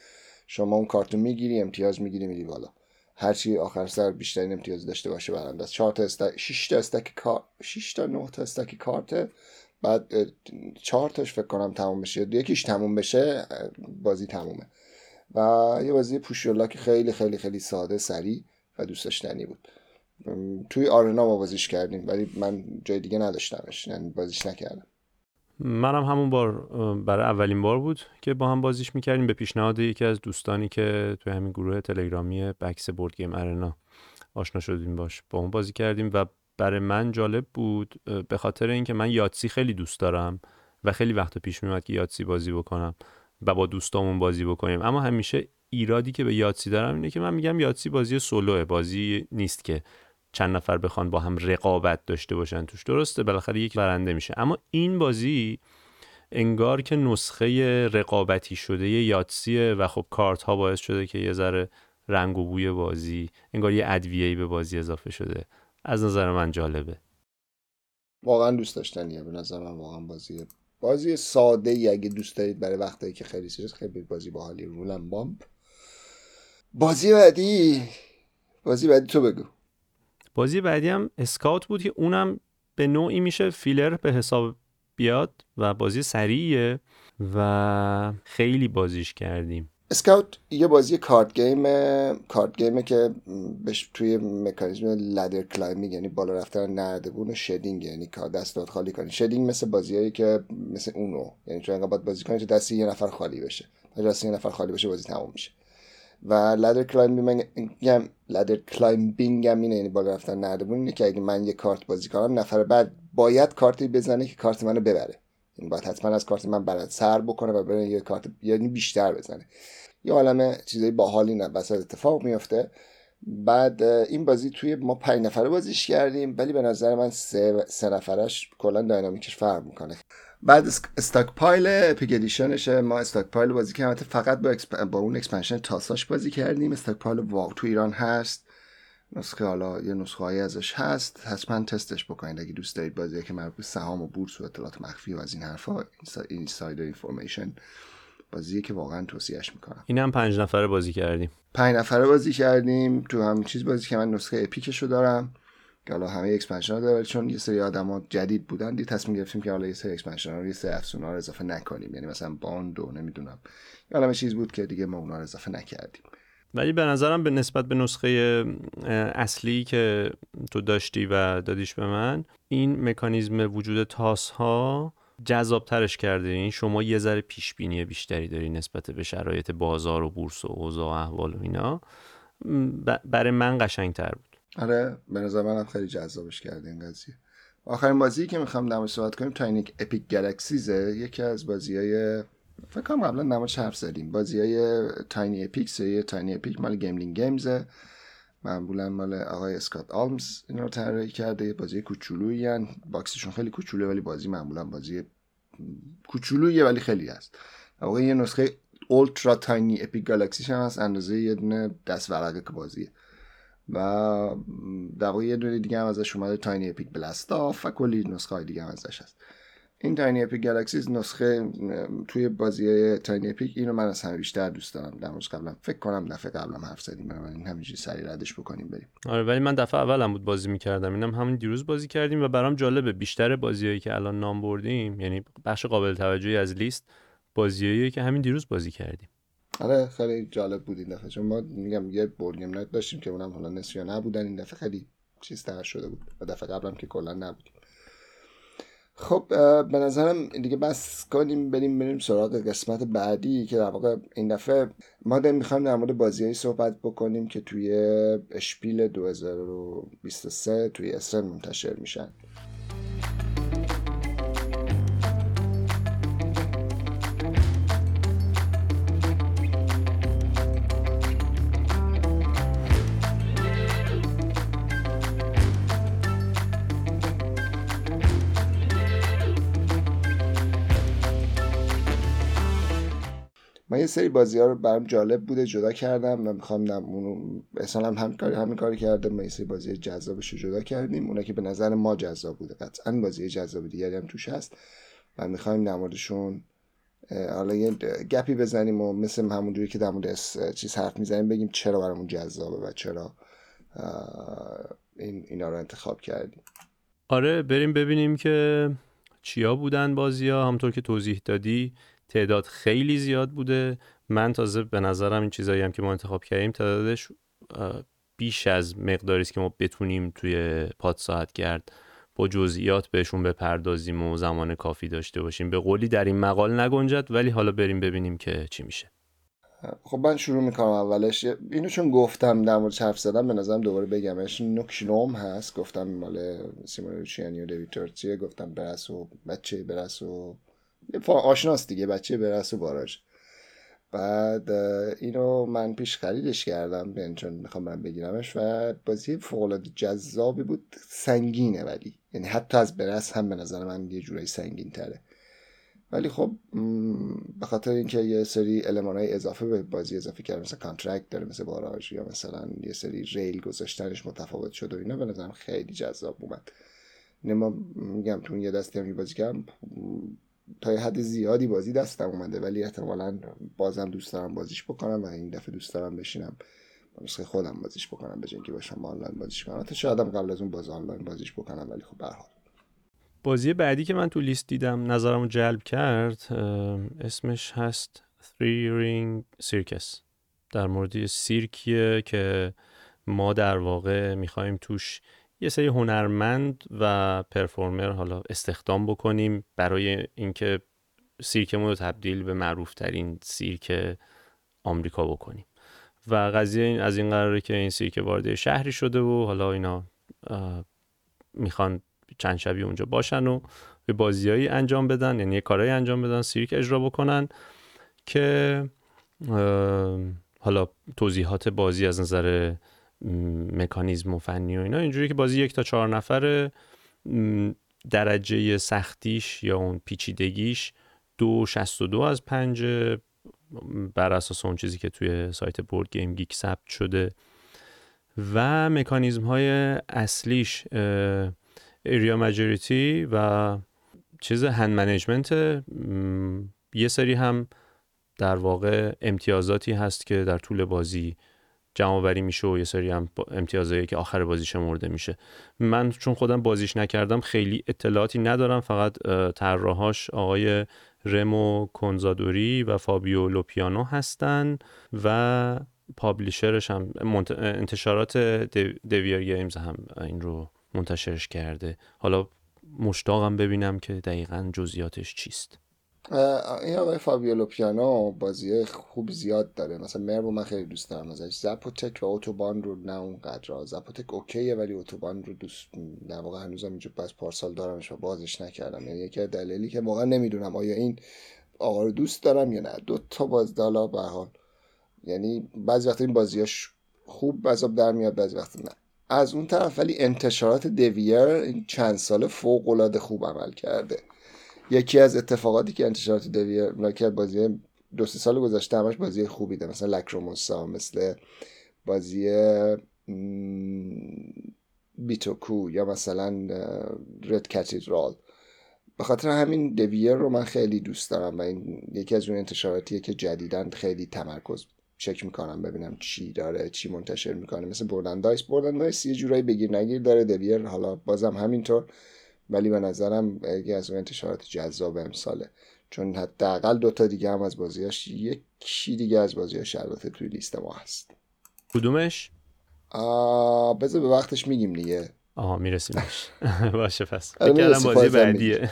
شما اون کارت رو می‌گیری امتیاز می‌گیری میری بالا. هرچی آخر سر بیشترین امتیاز داشته باشه برنده است. 4 تا stack 6 تا stack کارت 6 تا 9 تا stack کارت. بعد 4 تاش فکر کنم تموم بشه. یکیش تموم بشه بازی تمومه. و یه بازی پوشیولا که خیلی خیلی خیلی ساده سریع و دوست داشتنی بود. توی آرنا ما بازیش کردیم ولی من جای دیگه نداشتمش یعنی بازیش نکردم. منم همون بار برای اولین بار بود که با هم بازیش می‌کردیم به پیشنهاد یکی از دوستانی که توی همین گروه تلگرامی بکس بورد گیم ارنا آشنا شدیم باش با اون بازی کردیم و برای من جالب بود به خاطر اینکه من یادسی خیلی دوست دارم و خیلی وقت پیش میومد که یادسی بازی بکنم و با دوستامون بازی بکنیم. اما همیشه ایرادی که به یادسی دارم اینه که من میگم یادسی بازی سولوه بازی نیست که چند نفر بخوان با هم رقابت داشته باشن توش. درسته بالاخره یک برنده میشه. اما این بازی انگار که نسخه رقابتی شده یه یادسیه و خب کارت ها باعث شده که یه ذره رنگ و بوی بازی انگار یه ادویه‌ای به بازی اضافه شده. از نظر من جالبه. واقعا دوست داشتنیه به نظر من واقعا بازی بازی ساده ای. اگه دوست دارید برای وقتایی که خیلی سیریز خیلی بازی باحالی. رولن بامپ بازی بعدی بازی بعدی تو بگو. بازی بعدی هم اسکاوت بود که اونم به نوعی میشه فیلر به حساب بیاد و بازی سریعه و خیلی بازیش کردیم. Scout یه بازی card game card game ه که بهش توی مکانیزم ladder climbing یعنی بالا رفتن نردبون و shedding یعنی دستات خالی کنی. shedding مثل بازیایی که مثل Uno یعنی تو انقدر بازی کنی تو دستی یه نفر خالی بشه. تا دستی یه نفر خالی بشه بازی تموم میشه. و ladder climbing هم ladder climbing هم اینه یعنی بالا رفتن نردبون اینه که اگه من یه کارت بازی کنم نفر بعد باید کارتی بزنه که کارت منو ببره. یعنی باید حتما از کارت من برد سر بکنه و بره یه کارت یعنی بیشتر بزنه. یه عالم چیزای باحالی نه وسط اتفاق میفته. بعد این بازی توی ما پنج نفره بازیش کردیم ولی به نظر من سه, سه نفرش کلا dynamic ش فرق می‌کنه. بعد Stockpile Epic Edition شه ما Stockpile بازی کردیم. فقط با, با اون expansion تاساش بازی کردیم. Stockpile واقع تو ایران هست. نسخه حالا یه نسخه هایی ازش هست. حتما تستش بکنید اگه دوست دارید بازی که مربوط سهام و بورس و اطلاعات مخفی و از این حرفا insider information بازیه که واقعا توصیهش می‌کنم. این هم پنج نفره بازی کردیم. پنج نفره بازی کردیم. تو هم چیز بازی که من نسخه Epic شو دارم. که حالا همه expansion داره چون یه سری آدما جدید بودن دی تصمیم گرفتیم که حالا یه سری expansion رو یه سری option رو اضافه نکنیم. یعنی مثلا bond و نمی‌دونم یه چیز بود که دیگه ما اونا رو اضافه نکردیم. ولی به نظرم به نسبت به نسخه اصلی که تو داشتی و دادیش به من این مکانیزم وجود تاس ها جذاب ترش کرده. این شما یه ذره پیش بینی بیشتری داری نسبت به شرایط بازار و بورس و اوضاع و احوال و اینا. برای من قشنگ تر بود. آره به نظر منم خیلی جذابش کرده این قضیه. آخرین بازی که می‌خوام در صحبت کنیم Tiny Epic Galaxies ه یکی از بازی های فکر کنم قبلا نمایش حرف زدیم. بازی های Tiny Epic سری Tiny Epic مال Gamelyn Games ه معمولا مال آقای اسکات آلمز این رو طراحی کرده. یه بازی کوچولویی. box شون خیلی کوچولوه ولی بازی معمولا بازی کوچولویی ولی خیلی هست. واقعا یه نسخه Ultra Tiny Epic Galaxies ش هم هست. اندازه یه دونه دست ورقه که بازیه. و در واقع یه دونه دیگه هم ازش اومده Tiny Epic Blast Off و کلی نسخه های دیگه هم ازش هست. این Tiny Epic Galaxies نسخه توی بازی Tiny Epic اینو من از همه بیشتر دوست دارم. در روز قبلا فکر کنم دفعه قبلا حرف زدیم بنابراین همینجوری سریع ردش بکنیم بریم. آره ولی من دفعه اولم بود بازی می‌کردم. اینم همین دیروز بازی کردیم و برام جالبه. بیشتر بازیایی که الان نام بردیم یعنی بخش قابل توجهی از لیست بازیایی که همین دیروز بازی کردیم. آره خیلی جالب بود این دفعه. چون ما میگم یه بورد گیم داشتیم که اونم حالا نسیا نبودن. این دفعه خیلی چیز تر شده بود. و دفعه قبلم که کلا نبودیم. خب به نظرم دیگه بس کنیم بریم بریم سراغ قسمت بعدی که در واقع این دفعه ما داریم می‌خوایم در مورد بازیهایی صحبت بکنیم که توی اشپیل 2023 توی اسرن منتشر میشن. یه سری بازی ها رو برام جالب بوده جدا کردم و می‌خوام اونو اصلا هم همین کاری همین کاری کرده ما یه سری بازی جذابش رو جدا کردیم. اونا که به نظر ما جذاب بوده. قطعا بازی جذاب دیگری هم توش هست و می‌خوایم در موردشون حالا یه گپی بزنیم و مثل همونجوری که در مورد چیز حرف می‌زنیم بگیم چرا برامون جذابه و چرا این اینا رو انتخاب کردیم. آره بریم ببینیم که چیا بودن بازی ها همطور که توضیح دادی تعداد خیلی زیاد بوده. من تازه به نظرم این چیزایی هم که ما انتخاب کردیم تعدادش بیش از مقداری است که ما بتونیم توی پاد ساعت کرد با جزئیات بهشون بپردازیم و زمان کافی داشته باشیم. به قولی در این مقال نگنجد ولی حالا بریم ببینیم که چی میشه. خب من شروع می‌کنم اولش. اینو چون گفتم در مورد حرف زدم به نظرم دوباره بگمش نوکشنوم هست. گفتم مال سیمون و دیوید گفتم Brass و بچه Brass و آشناست دیگه بچه Brass و Barrage. بعد اینو من پیش خریدش کردم یعنی چون می‌خوام من بگیرمش و بازی فوقالعاده جذابی بود سنگینه ولی. یعنی حتی از Brass هم به نظر من یه جورایی سنگین تره ولی خب به خاطر اینکه یه سری المان های اضافه به بازی اضافه کرده مثل contract داره مثل Barrage یا مثلا یه سری ریل گذاشتنش متفاوت شد و اینا به نظرم خیلی جذاب اومد. ما میگم تو یه دستی هم بازی کردم تا یه حد زیادی بازی دستم اومده ولی احتمالا بازم دوست دارم بازیش بکنم و این دفعه دوست دارم بشینم. نسخه خودم بازیش بکنم به اینکه باشم آنلاین بازیش کنم. تا شاید قبل از اون باز آنلاین بازیش بکنم ولی خب به بازی بعدی که من تو لیست دیدم نظرمو جلب کرد اسمش هست Three Ring Circus. در مورد سیرکیه که ما در واقع می‌خوایم توش یه سری هنرمند و پرفورمر حالا استخدام بکنیم برای اینکه سیرکمون رو تبدیل به معروف ترین سیرک آمریکا بکنیم. و قضیه این از این قراره که این سیرک وارد شهری شده و حالا اینا می‌خوان چند شبی اونجا باشن و به بازیایی انجام بدن یعنی یه کارهایی انجام بدن سیرک اجرا بکنن که حالا توضیحات بازی از نظر مکانیزم و فنی و اینا. اینجوری که بازی یک تا چهار نفره درجه سختیش یا اون پیچیدگیش دو شصت و دو از پنج بر اساس اون چیزی که توی سایت BoardGameGeek ثبت شده. و مکانیزم های اصلیش area majority و چیز hand management یه سری هم در واقع امتیازاتی هست که در طول بازی جمع بری میشه و یه سری هم امتیازایی که آخر بازی شمرده میشه. من چون خودم بازیش نکردم خیلی اطلاعاتی ندارم فقط طراحاش آقای رمو کنزادوری و فابیو لوپیانو هستن و پابلیشرش هم انتشارات دویر گیمز هم این رو منتشرش کرده. حالا مشتاقم ببینم که دقیقا جزئیاتش چیست. این آقای فابیولو پیانو بازی خوب زیاد داره. مثلا مرو من خیلی دوست دارم ازش. زپوتک و اتوبان رو نه اونقدر زپوتک اوکیه ولی اتوبان رو دوست در واقع هنوزم اینجا پس پارسال دارمش و بازش نکردم. یعنی یکی دلیلی که واقعا نمی‌دونم آیا این آقا رو دوست دارم یا نه. دو تا باز دالا به حال. یعنی بعضی وقت این بازیاش خوب بذاب در میاد بعضی وقت نه. از اون طرف ولی انتشارات دویر این چند ساله فوق العاده خوب عمل کرده. یکی از اتفاقاتی که انتشارات دویر که بازی دو سه سال گذشته همش بازی خوبی ده مثلا لکروموسا مثل بازی بیتوکو یا مثلا رد کاتیدرال به خاطر همین دویر رو من خیلی دوست دارم و این یکی از اون انتشاراتیه که جدیدن خیلی تمرکز چک می‌کنم ببینم چی داره چی منتشر می‌کنه. مثل بردندایس بردندایس یه جورایی بگیر نگیر داره دویر حالا بازم همینطور. ولی به نظرم یکی از اون انتشارات جذاب امساله. چون حداقل دوتا دیگه هم از بازیاش یکی دیگه از بازیاش البته توی لیست ما هست. کدومش؟ بذار به وقتش میگیم دیگه. آها میرسیمش. باشه پس. بکرم بازی بعدیه.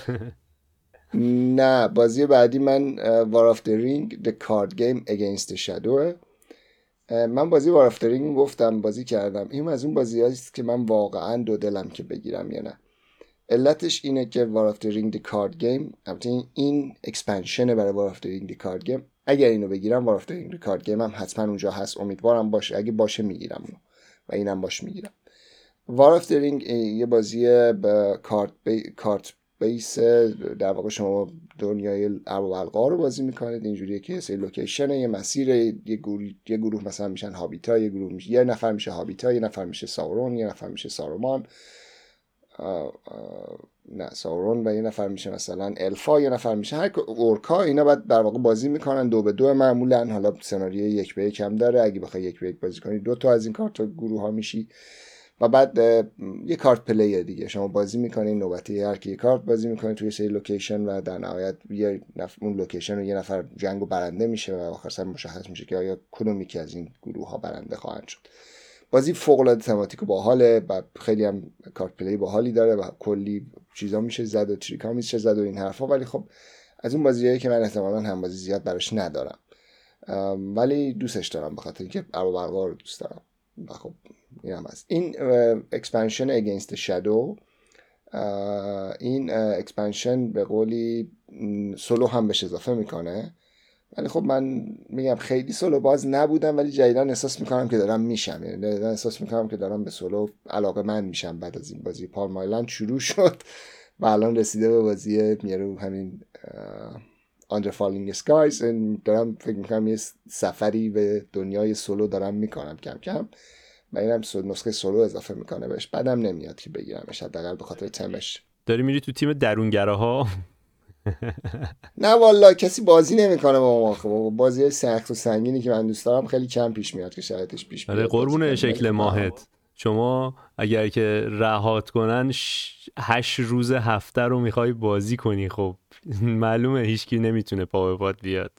نه بازی بعدی من War of Ring The Card Game Against the Shadow من بازی War of Ring گفتم بازی کردم. این از اون بازی هست که من واقعا دو دلم که بگیرم یا نه. علتش اینه که War of Ring The Card Game البته این expansion برای War of Ring The Card Game اگر اینو بگیرم War of Ring The Card Game هم حتما اونجا هست امیدوارم باشه. اگه باشه می‌گیرم اونو و اینم باش می‌گیرم. War of Ring یه بازی به کارت. card base در واقع شما دنیای ارباب رو بازی می‌کنید. اینجوریه که سری location یه مسیر یه گروه, یه گروه مثلا میشن هابیتا یه گروه میشه یه نفر میشه هابیتا یه نفر میشه ساورون یه نفر میشه سارومان نه ساورون و یه نفر میشه مثلا الفا یه نفر میشه هر اورکا اینا بعد در واقع بازی می‌کنن دو به دو معمولا. حالا سناریو یک به یک هم داره. اگه بخوای یک به یک بازی کنی دو تا از این کارت گروه ها میشی. و بعد یه card player دیگه. شما بازی می‌کنین نوبتی هر کی کارت بازی می‌کنین توی سری location و در نهایت یه اون location رو یه نفر جنگ و برنده میشه و آخر سر مشخص میشه که آیا کدوم یکی از این گروه ها برنده خواهند شد. بازی فوق العاده thematic باحاله و خیلی هم card play باحالی داره و کلی چیزا میشه زد و trick ا میشه زد و این حرفا. ولی خب از اون بازیایی که من احتمالا هم بازی زیاد براش ندارم. ولی دوستش دارم به خاطر اینکه ارباب رو دوست دارم. و خب این هم هست. این expansion Against Shadow این expansion به قولی سولو هم بهش اضافه می‌کنه. ولی خب من میگم خیلی سولو باز نبودم ولی جدیدا احساس می‌کنم که دارم میشم. یعنی احساس می‌کنم که دارم به سولو علاقه مند میشم بعد از این بازی. Palm Island شروع شد و الان رسیده به بازی میرو همین Under Falling Skies دارم فکر می‌کنم یه سفری به دنیای سولو دارم می‌کنم کم کم و اینم نسخه سولو اضافه می‌کنه بهش. بدم نمیاد که بگیرمش حداقل به خاطر تمش. داری میری تو تیم درونگراها؟ نه والا کسی بازی نمی‌کنه با ما. خب بازی سخت و سنگینی که من دوست دارم خیلی کم پیش میاد که شرایطش پیش آره، بیاد. قربون شکل ماهت. شما اگر که رهات کنن هشت روز هفته رو می‌خوای بازی کنی. خب معلومه هیچکی نمی‌تونه پا به پات بیاد.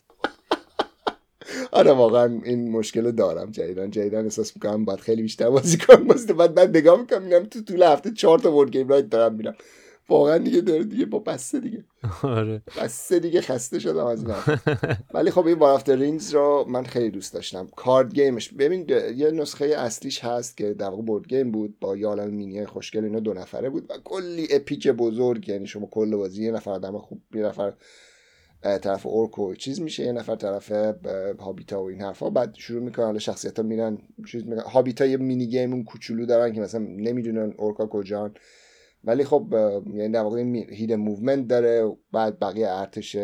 آره واقعا این مشکل دارم. جدیدن جدیدن احساس می‌کنم باید خیلی بیشتر بازی کنم. بازی بعد بعد نگاه می‌کنم میگم تو طول هفته چهار تا board game night دارم میرم واقعا دیگه داره دیگه با بسته دیگه. آره. بسته دیگه خسته شدم از این ولی خب این War of Rings رو من خیلی دوست داشتم. card game ش ببین یه نسخه اصلیش هست که در واقع board game بود با یه عالم مینی خوشگل اینا دو نفره بود و کلی epic بزرگ. یعنی شما کل بازی یه نفر آدم خوب یه نفر طرف اورک و چیز میشه یه نفر طرف هابیتا و این حرفا. بعد شروع می‌کنن حالا شخصیت ها میرن چیز می‌کنن. هابیتا یه mini game اون کوچولو دارن که مثلا نمی‌دونن اورکا کجان. ولی خب یعنی در واقع hidden movement داره بعد بقیه ارتش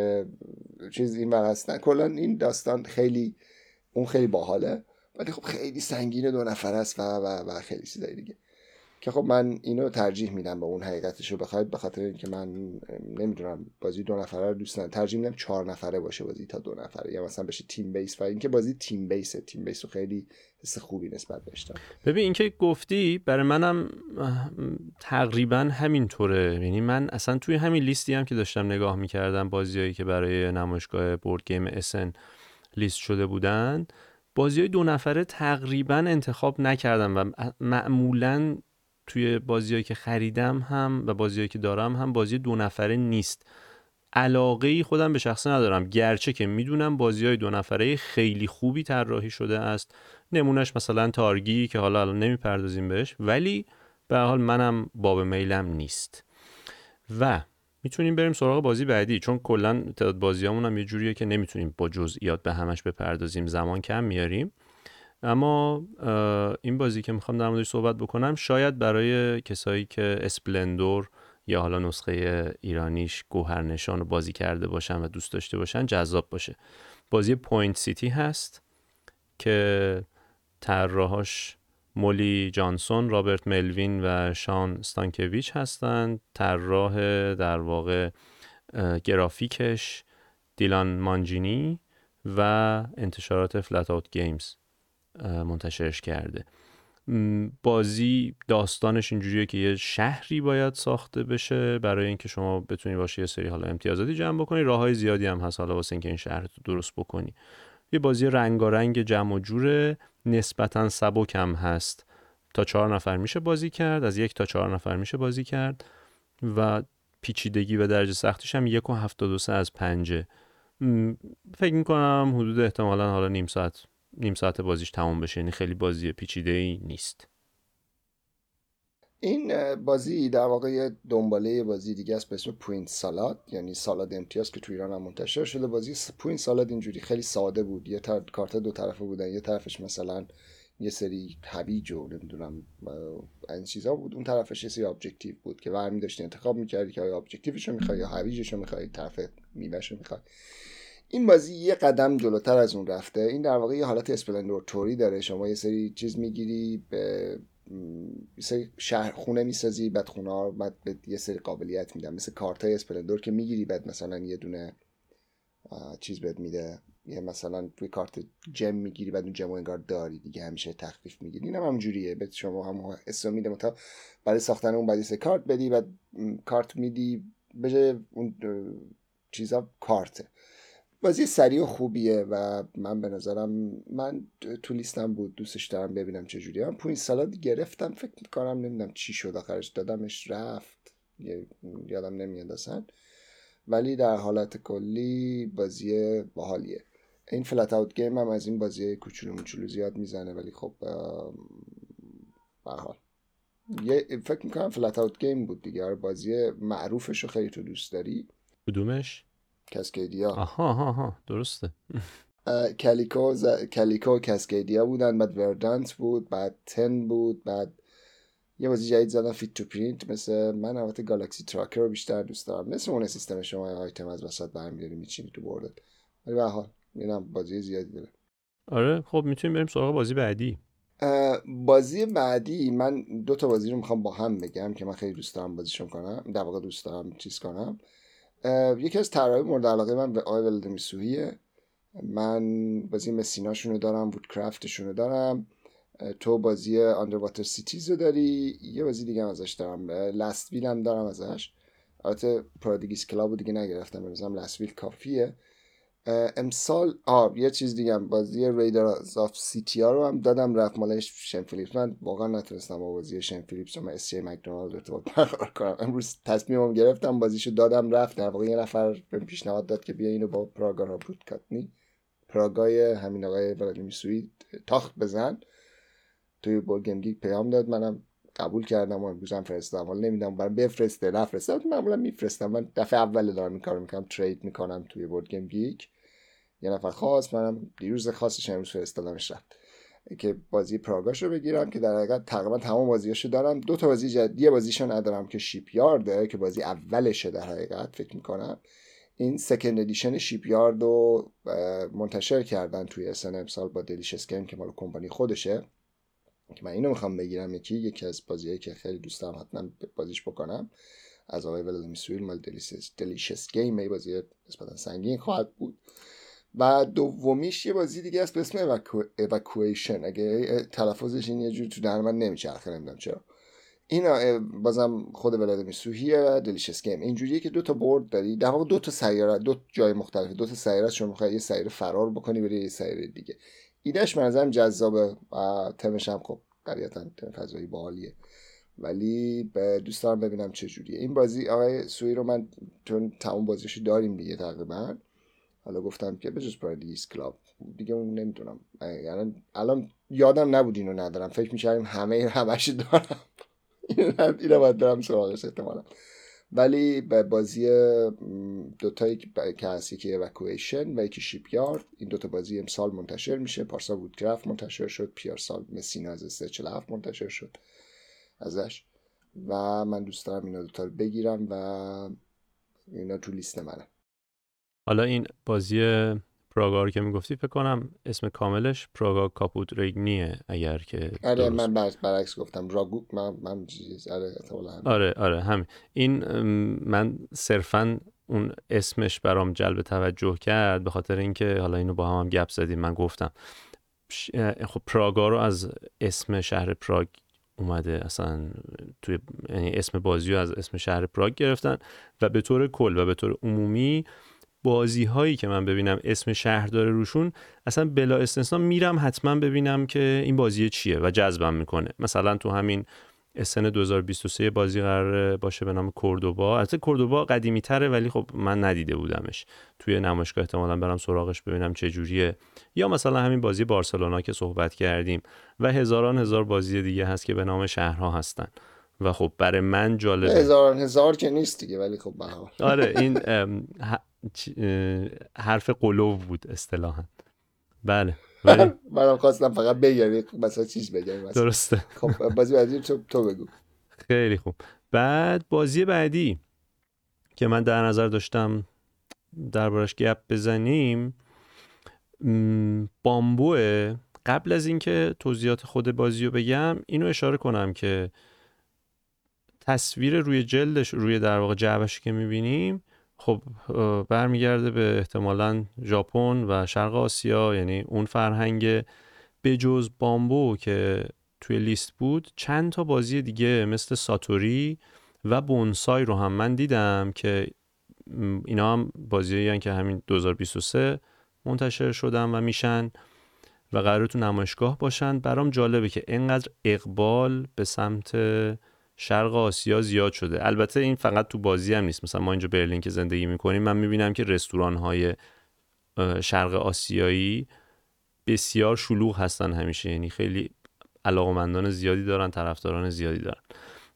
چیز این ور هستن. کلا این داستان خیلی اون خیلی باحاله. ولی خب خیلی سنگین دو نفر است و, و, و خیلی چیزای دیگه. که خب من اینو ترجیح میدم به اون حقیقتش رو بخواید به خاطر اینکه من نمی‌دونم بازی دو نفره رو دوست ترجیح میدم چهار نفره باشه بازی تا دو نفره. یا مثلا بشه تیم بیس و اینکه بازی تیم بیسه تیم بیس رو خیلی حس خوبی نسبت بهش ببین اینکه گفتی برای منم تقریبا همینطوره. یعنی من اصلا توی همین لیستی هم که داشتم نگاه می‌کردم بازیایی که برای نمایشگاه بورد گیم اسن لیست شده بودن بازی های دو نفره تقریبا انتخاب نکردم و معمولا توی بازیهایی که خریدم هم و بازیهایی که دارم هم بازی دو نفره نیست. علاقه ای خودم به شخصه ندارم. گرچه که می‌دونم بازی های دو نفره خیلی خوبی طراحی شده است. نمونهش مثلا تارگی که حالا الان نمی‌پردازیم بهش ولی به حال منم باب میلم نیست. و می‌تونیم بریم سراغ بازی بعدی. چون کلا تعداد بازیامون هم یه جوریه که نمی‌تونیم با جزئیات به همش بپردازیم. زمان کم میاریم. اما این بازی که می‌خوام در موردش صحبت بکنم شاید برای کسایی که Splendor یا حالا نسخه ایرانیش گوهرنشان رو بازی کرده باشن و دوست داشته باشن جذاب باشه بازی Point City هست که طراحاش مولی جانسون، رابرت ملوین و شان ستانکویچ هستند. طراح در واقع گرافیکش دیلان مانجینی و انتشارات فلات آوت گیمز منتشرش کرده. بازی داستانش اینجوریه که یه شهری باید ساخته بشه برای اینکه شما بتونی باشه یه سری حالا امتیازاتی جمع بکنی. راه های زیادی هم هست حالا واسه اینکه این شهر رو درست بکنی. یه بازی رنگارنگ جمع و جوره نسبتا سبک هم هست. تا چهار نفر میشه بازی کرد از یک تا چهار نفر میشه بازی کرد و پیچیدگی و درجه سختیش هم یک و هفتاد و سه از پنجه. فکر می‌کنم حدود احتمالا حالا نیم ساعت نیم ساعت بازیش تمام بشه. یعنی خیلی بازی پیچیده ای نیست. این بازی در واقع دنباله بازی دیگه است به اسم Point Salad. یعنی سالاد امتیاز که تو ایران هم منتشر شده. بازی Point Salad اینجوری خیلی ساده بود. یه تر... کارت دو طرفه بودن. یه طرفش مثلا یه سری هویج و نمی‌دونم این چیزا بود. اون طرفش یه سری objective بود که برمی داشتی انتخاب می‌کردی که آیا objective ش رو می‌خوای یا هویجش رو می‌خوای. طرف میوهش رو می‌خوای. این بازی یه قدم جلوتر از اون رفته. این در واقع یه حالت Splendor طوری داره. شما یه سری چیز می‌گیری یه سری شهر خونه می‌سازی بعد خونه ها بعد به یه سری قابلیت میدن. مثل کارت های Splendor که می‌گیری بعد مثلا یه دونه چیز بهت میده. یه مثلا توی کارت جم می‌گیری بعد اون جم انگار داری. دیگه همیشه تخفیف می‌گیری. اینم همونجوریه به شما هم اسم میده. متا برای ساختن اون بعد کارت بدی بعد کارت میدی. به اون چیزا کارته بازی سریع و خوبیه و من به نظرم من تو لیستم بود دوستش دارم ببینم چه جوری هم پوین سالاد گرفتم فکر می‌کنم نمی‌دونم چی شد آخرش دادمش رفت. یادم نمیاد اصلا. ولی در حالت کلی بازی باحالیه. این Flatout Game هم از این بازی کوچولو موچولو زیاد می‌زنه ولی خب به حال. یه فکر می‌کنم Flatout Game بود دیگه. آره، بازی معروفش رو خیلی تو دوست داری. کدومش؟ Cascadia آها آها درسته. Calico ز... Calico Cascadia بودن بعد Verdant بود بعد Ten بود بعد یه بازی جدید زدن Fit to Print. مثل من البته Galaxy Trucker رو بیشتر دوست دارم. مثل اون سیستم شما آیتم از وسط برمیداری میچینی تو بردت. ولی به حال اینم بازی زیادی داره. آره خب می‌تونیم بریم سراغ بازی بعدی. بازی بعدی من دو تا بازی رو می‌خوام با هم بگم که من خیلی دوست دارم بازیشون کنم در واقع دوست دارم چیز کنم. یکی از طراحی مورد علاقه من به آقای ولدمیسویه من بازی Messina شون رو دارم Woodcraft شون رو دارم تو بازی Water Cities رو داری. یه بازی دیگه هم ازش دارم. Last Will هم دارم ازش. البته Prodigals Club رو دیگه نگرفتم بنظرم Last Will کافیه. امسال آ یه چیز دیگه هم بازی Raiders of Scythia رو هم دادم رفت مالش شم فیلیپس. من واقعا نتونستم با بازی شم فیلیپس و اس جی مکدونالد ارتباط برقرار کنم. امروز تصمیمم گرفتم بازیشو دادم رفت در واقع یه نفر به پیشنهاد داد که بیا اینو با Praga Caput Regni Praga ی همین آقای ولادیمیر سوخی تاخت بزن. توی BoardGameGeek پیام داد منم قبول کردم و امروزم فرستادم. حالا نمی‌دونم برام بفرسته نفرسته. معمولا میفرستم. من دفعه اول دارم این کارو می‌کنم trade می‌کنم توی BoardGameGeek یه نفر خاص منم دیروز خاصش امروز فرستادمش رفت. که بازی Praga ش رو بگیرم که در حقیقت تقریبا تمام بازیاشو دارم. دو تا بازی جدید یه بازیشو ندارم که Shipyard ه که بازی اولشه در حقیقت فکر می‌کنم. این second edition Shipyard رو منتشر کردن توی اسن امسال با Delicious Games که مال کمپانی خودشه. که من اینو می‌خوام بگیرم یکی یکی از بازیهایی که خیلی دوست دارم حتما بازیش بکنم. از آقای ولادیمیر سوخی مال Delicious Games بازی نسبتا سنگین خواهد بود. و دومیش یه بازی دیگه است به اسم اواکویشن اگه تلفظش این یه جور تو در من نمیچرخه نمی‌دونم چرا. این بازم خود ولادیمیر سوخیه و Delicious Games. اینجوریه که دو تا board داری. در واقع دو تا سیاره دو جای مختلف دو تا سیاره شما می‌خوای یه سیاره فرار بکنی بری یه سیاره دیگه. ایدهش منظرم جذابه و تمش هم خب قریتا تم فضایی باحالیه ولی به دوست ببینم چه جوریه. این بازی آقای سوی رو من چون تمام بازیشو داریم دیگه تقریبا. حالا گفتم که بجز پارادیس کلاب دیگه اون نمی‌دونم. یعنی الان یادم نبود اینو ندارم. فکر می‌کردیم همه همش دارم. اینو باید دارم سراغش احتمالا. ولی به بازی دوتایی که هست یکی اوکویشن و یکی شیپ یارد این دوتا بازی امسال منتشر میشه. پارسا وودکرافت منتشر شد. پیارسال مسینا از 347 منتشر شد ازش. و من دوست دارم اینا دوتا رو بگیرم و اینا تو لیست منه. حالا این بازی پراگا رو که می‌گفتی فکر کنم اسم کاملش پراگا کاپوت ریگنیه اگر که آره من برعکس گفتم. راگو من من چیز آره آره آره همین. این من صرفا اون اسمش برام جلب توجه کرد به خاطر اینکه حالا اینو با هم, هم گپ زدیم. من گفتم خب پراگا رو از اسم شهر پراگ اومده اصلا توی یعنی اسم بازی رو از اسم شهر پراگ گرفتن و به طور کل و به طور عمومی بازی هایی که من ببینم اسم شهر داره روشون اصلا بلا استثنا میرم حتما ببینم که این بازی چیه و جذبم می‌کنه. مثلا تو همین اسن 2023 بازی قرار باشه به نام کوردوبا البته کوردوبا قدیمی تره ولی خب من ندیده بودمش. توی نمایشگاه احتمالا برم سراغش ببینم چه جوریه. یا مثلا همین بازی بارسلونا که صحبت کردیم و هزاران هزار بازی دیگه هست که به نام شهرها هستن. و خب برای من جالبه. هزاران هزار که نیست دیگه ولی خب آره این حرف قلوب بود اصطلاحا. بله ولی منم خواستم فقط بگم مثلا چیز بگم. درسته. خب بازی بعدی تو, تو بگو. خیلی خوب. بعد بازی بعدی که من در نظر داشتم دربارش گپ بزنیم بامبوه قبل از اینکه توضیحات خود بازی رو بگم اینو اشاره کنم که تصویر روی جلدش روی در واقع جعبش که می‌بینیم خب برمیگرده به احتمالا ژاپن و شرق آسیا یعنی اون فرهنگ بجز بامبو که توی لیست بود. چند تا بازی دیگه مثل ساتوری و بونسای رو هم من دیدم که اینا هم بازی که همین 2023 منتشر شدن و میشن و قرار تو نمایشگاه باشن. برام جالبه که اینقدر اقبال به سمت شرق آسیا زیاد شده. البته این فقط تو بازی هم نیست. مثلا ما اینجا برلین که زندگی می‌کنیم من می‌بینم که رستوران های شرق آسیایی بسیار شلوغ هستن همیشه. یعنی خیلی علاقمندان زیادی دارن طرفداران زیادی دارن.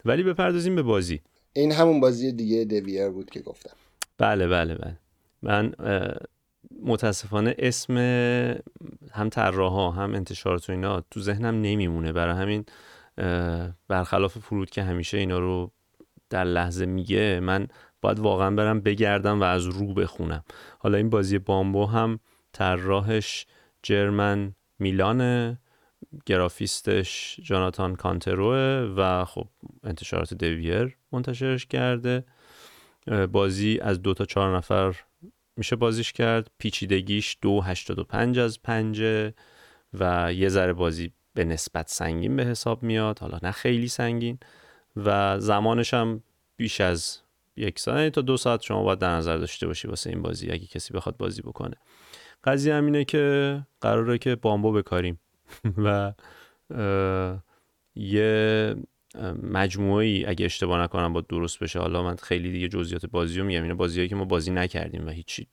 ولی بپردازیم به بازی. این همون بازی دیگه دویر بود که گفتم. بله بله بله. من متاسفانه اسم هم طراحا هم انتشارات و اینا تو ذهنم نمیمونه. برای همین برخلاف فرود که همیشه اینا رو در لحظه میگه من باید واقعا برم بگردم و از رو بخونم. حالا این بازی بامبو هم طراحش جرمن میلانه گرافیستش جاناتان کانتروه و خب انتشارات دویر منتشرش کرده. بازی از دو تا چهار نفر میشه بازیش کرد. پیچیدگیش دو هشتاد و پنج از پنجه و یه ذره بازی به نسبت سنگین به حساب میاد حالا نه خیلی سنگین و زمانش هم بیش از یک ساعت یعنی تا دو ساعت شما باید در نظر داشته باشی واسه این بازی اگه کسی بخواد بازی بکنه. قضیه همینه که قراره که بامبو بکاریم و یه مجموعه ای اگه اشتباه نکنم با درست بشه. حالا من خیلی دیگه جزئیات بازی رو میگم اینا بازیایی که ما بازی نکردیم و هیچی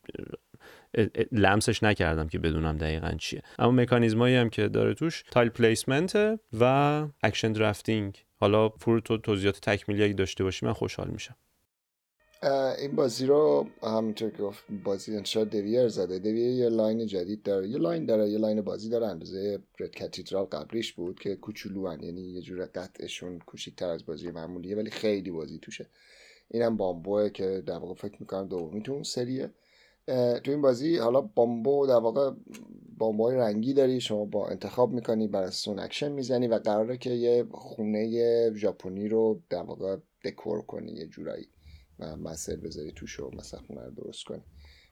لمسش نکردم که بدونم دقیقا چیه. اما مکانیزمایی هم که داره توش تایل پلیسمنت و action drafting حالا فرو تو توضیحات تکمیلی اگه داشته باشی من خوشحال میشم. این بازی رو همونطور که گفت بازی انتشار Devir زده. Devir یه line جدید داره. یه line داره یه line بازی داره. اندازه Red Cathedral قبلیش بود که کوچولو. یعنی یه جور قطعشون کوچیکتر از بازی معمولیه ولی خیلی بازی توشه. اینم Bamboo ه که در واقع فکر می‌کنم دومی تو اون سریه. تو این بازی حالا Bamboo در واقع بامبوهای رنگی داری شما با انتخاب می‌کنی بر اساس اکشن می‌زنی و قراره که یه خونه ژاپنی رو در واقع دکور کنی یه جورایی و وسایل بذاری توش و مثلا خونه رو درست کنی.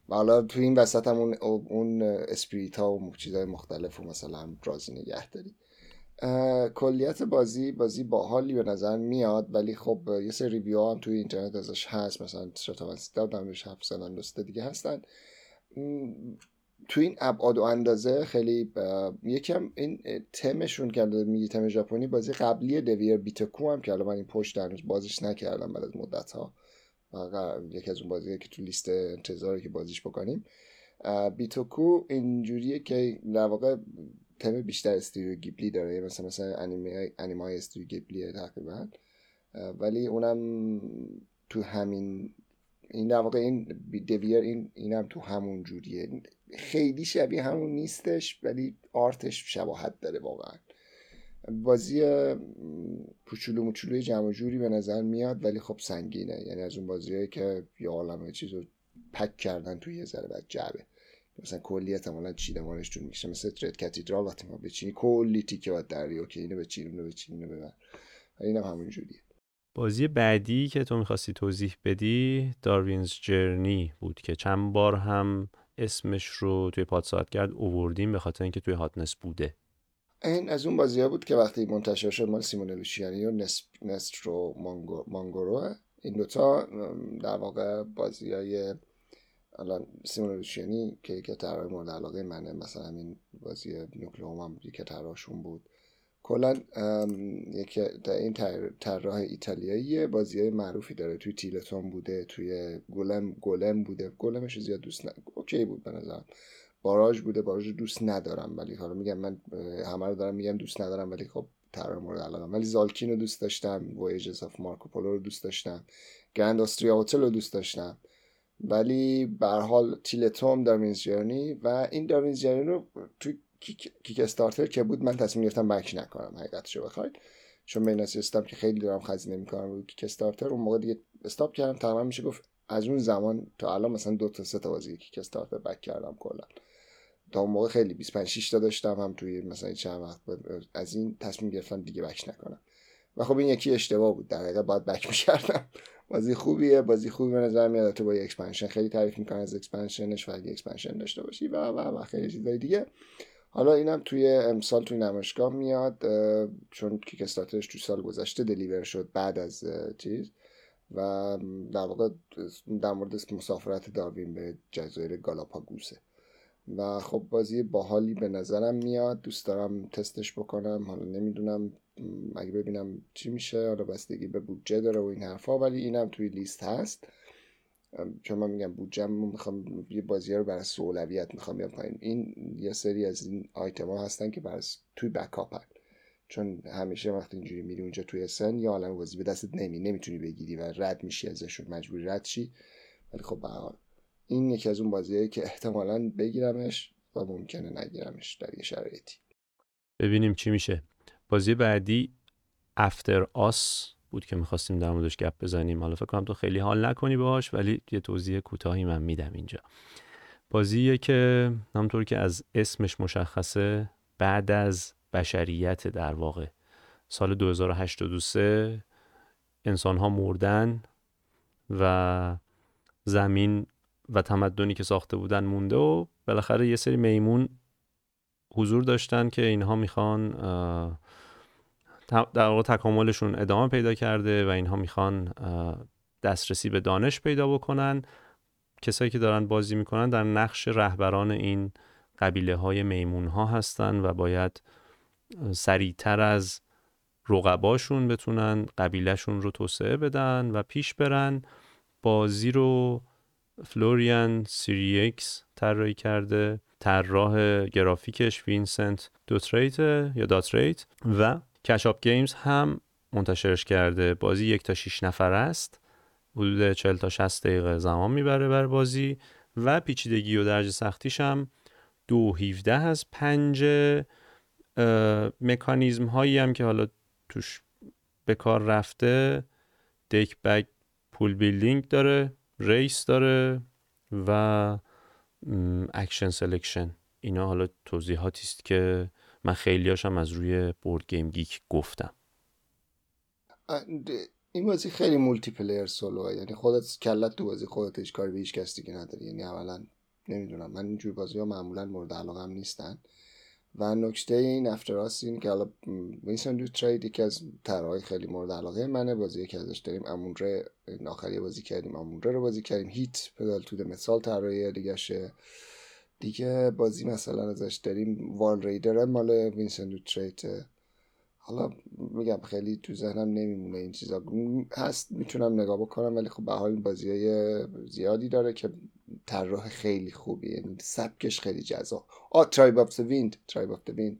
و حالا تو این وسط هم اون, اون spirit ها و چیزهای مختلف و مثلا راضی نگه داری. کلیت بازی بازی باحالی به نظر میاد ولی خب یه سری review هم توی اینترنت ازش هست. مثلا Shut Up & Sit Down بهش حرف زدن دوست دیگه هستن. تو این ابعاد و اندازه خیلی یکم این تمشون که میگی تم ژاپنی بازی قبلی دویر بیتکو هم که الان من این پشت هنوز بازش نکردم بعد از مدت ها یکی از اون بازی که تو لیست انتظاری که بازیش بکنیم. بیتوکو اینجوریه که در واقع تم بیشتر استودیو گیبلی داره مثلا مثلا انیمه انیمه های استودیو گیبلی تقریبا ولی اونم تو همین این در واقع این دویر این اینم تو همون جوریه. خیلی شبیه همون نیستش ولی آرتش شباهت داره واقعا. بازی پوچولو موچولوی جمع جوری به نظر میاد ولی خب سنگینه. یعنی از اون بازیهایی که یه عالمه چیز رو پک کردن توی یه ذره بعد جعبه. مثلا کلی احتمالا چیدمانش جون میشه مثل ترید کاتیدرال وقتی ما بچینی کلی تیکه باید دری که اینو بچین اونو بچین اینو ببر. اینم همون جوریه. بازی بعدی که تو می‌خواستی توضیح بدی داروینز جرنی بود که چند بار هم اسمش رو توی پادساعت کرد اووردیم به خاطر اینکه توی هاتنس بوده. این از اون بازی ها بود که وقتی منتشر شد مال سیمون لوشیانی و نسترو مانگورو این دوتا در واقع بازی های الان سیمون لوشیانی که یک طراح مورد علاقه منه مثلا همین بازی Nucleum هم یک طراحشون بود. کلا یک این طراح ایتالیایی بازی های معروفی داره. توی Tiletum بوده توی Golem Golem بوده. Golem ش زیاد دوست نه okay بود به نظرم. Barrage بوده. Barrage دوست ندارم ولی حالا میگم من همه رو دارم میگم دوست ندارم ولی خب طراح مورد علاقه. ولی Tzolk'in رو دوست داشتم. Voyages of Marco Polo رو دوست داشتم. Grand Austria Hotel رو دوست داشتم. ولی به حال تیلتوم دارمینز جرنی و این دارمینز جرنی رو توی کیک استارتر که بود من تصمیم گرفتم بک نکنم حقیقتشو بخواید. چون این که خیلی دارم خزینه می‌کنم روی کیک استارتر اون موقع دیگه استاپ کردم تقریبا میشه گفت از اون زمان تا الان مثلا دو تا سه تا بازی کیک استارتر بک کردم کلا. تا اون موقع خیلی 25 6 تا داشتم هم توی مثلا چند وقت از این تصمیم گرفتم دیگه بک نکنم. و خب این یکی اشتباه بود. در حقیقت باید بک می‌کردم. بازی خوبیه. بازی خوبی به نظر میاد. تو با expansion خیلی تعریف می‌کنن از expansion ش و اگه expansion داشته باشی و و و خیلی چیزای دیگه. حالا اینم توی امسال توی نمایشگاه میاد چون Kickstarter ش توی سال گذشته deliver شد بعد از چیز. و در واقع در مورد مسافرت داروین به جزایر گالاپاگوسه. و خب بازی باحالی به نظرم میاد. دوست دارم تستش بکنم. حالا نمی‌دونم. اگه ببینم چی میشه حالا بستگی به بودجه داره و این حرفا ولی اینم توی لیست هست. چون من میگم بودجه می‌خوام یه بازی رو برای اولویت می‌خوام بیام پایین. این یه سری از این آیتم ها هستن که برای توی بکاپ چون همیشه وقتی اینجوری میری اونجا توی سن یا عالم بازی به دستت نمی نمی‌تونی بگیری و رد میشی ازشون مجبوری رد شی. ولی خب به این یکی از اون بازیه که احتمالا بگیرمش و ممکنه نگیرمش در یه شرایطی. ببینیم چی میشه. بازی بعدی افتر آس بود که می‌خواستیم در موردش گپ بزنیم. حالا فکر کنم تو خیلی حال نکنی باهاش ولی یه توضیح کوتاهی من میدم اینجا. بازیه که همونطور که از اسمش مشخصه بعد از بشریت در واقع. سال 2083 انسان ها مردن و زمین و تمدنی که ساخته بودن مونده و بالاخره یه سری میمون حضور داشتن که اینها می‌خوان در واقع تکاملشون ادامه پیدا کرده و اینها می‌خوان دسترسی به دانش پیدا بکنن. کسایی که دارن بازی می‌کنن در نقش رهبران این قبیله های میمون ها هستن و باید سریعتر از رقباشون بتونن قبیلهشون رو توسعه بدن و پیش برن. بازی رو Florian Sirieix طراحی کرده طراح گرافیکش Vincent Dutrait یا Dutrait و Catch Up Games هم منتشرش کرده. بازی یک تا 6 نفر است. حدود 40 تا 60 دقیقه زمان می‌بره بر بازی و پیچیدگی و درجه سختیش هم دو 17 از پنج مکانیزم هایی هم که حالا توش به کار رفته. deck bag pool building داره race داره و action selection اینا حالا توضیحاتی است که من خیلیاشم از روی BoardGameGeek گفتم. این بازی خیلی multiplayer solo یعنی خودت کلت تو بازی خودت هیچ کاری به هیچ کس دیگه نداری. یعنی اولا نمی‌دونم من اینجور بازی ها معمولا مورد علاقه نیستن. و نکته این افتراس این که حالا Vincent Dutrait یکی از طرحهای خیلی مورد علاقه منه. بازی که ازش داریم Amun-Re آخری بازی کردیم Amun-Re رو بازی کردیم. Heat Pedal to the Metal طراحی دیگه دیگه بازی مثلا ازش داریم Whale Riders مال Vincent Dutrait حالا میگم خیلی تو ذهنم نمیمونه این چیزا. هست می‌تونم نگاه بکنم ولی خب به حال بازی های زیادی داره که طراح خیلی خوبی یعنی سبکش خیلی جذاب. آ Tribes of the Wind Tribes of the Wind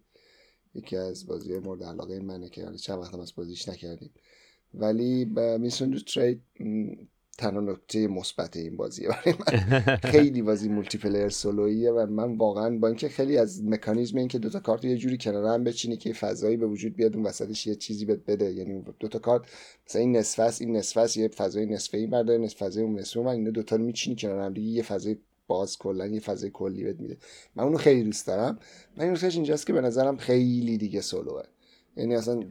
یکی از بازی مورد علاقه منه که حالا چند وقتم از بازیش نکردیم. ولی Vincent Dutrait تنها نکته مثبت این بازیه برای من. خیلی بازی multiplayer solo یه و من واقعا با اینکه خیلی از مکانیزم این که دوتا کارت یه جوری کنار هم بچینی که فضایی به وجود بیاد اون وسطش یه چیزی بهت بده. یعنی دوتا کارت مثلا این نصف این نصف یه فضای نصفه ای برده نصف فضای اون نصفه من اینا دوتا رو میچینی کنار هم دیگه یه فضای باز کلا یه فضای کلی بهت میده. من اونو خیلی دوست دارم. من این اینجاست که به نظرم خیلی دیگه سولوه یعنی اصلا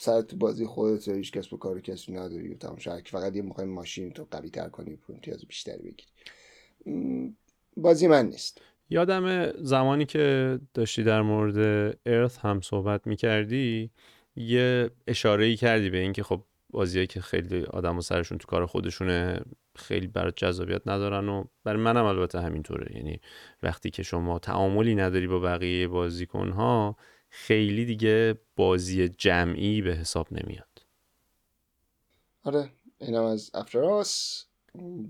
سر تو بازی خودت هیچ کس به کار کسی نداری و تمام فقط یه موقع ماشین تو قوی تر کنی امتیاز بیشتری بگیری. بازی من نیست. یادم زمانی که داشتی در مورد ارث هم صحبت می‌کردی یه اشاره ای کردی به اینکه خب بازیایی که خیلی آدم و سرشون تو کار خودشونه خیلی برای جذابیت ندارن و برای منم البته همینطوره. یعنی وقتی که شما تعاملی نداری با بقیه بازیکنها خیلی دیگه بازی جمعی به حساب نمیاد. آره اینم از افتراس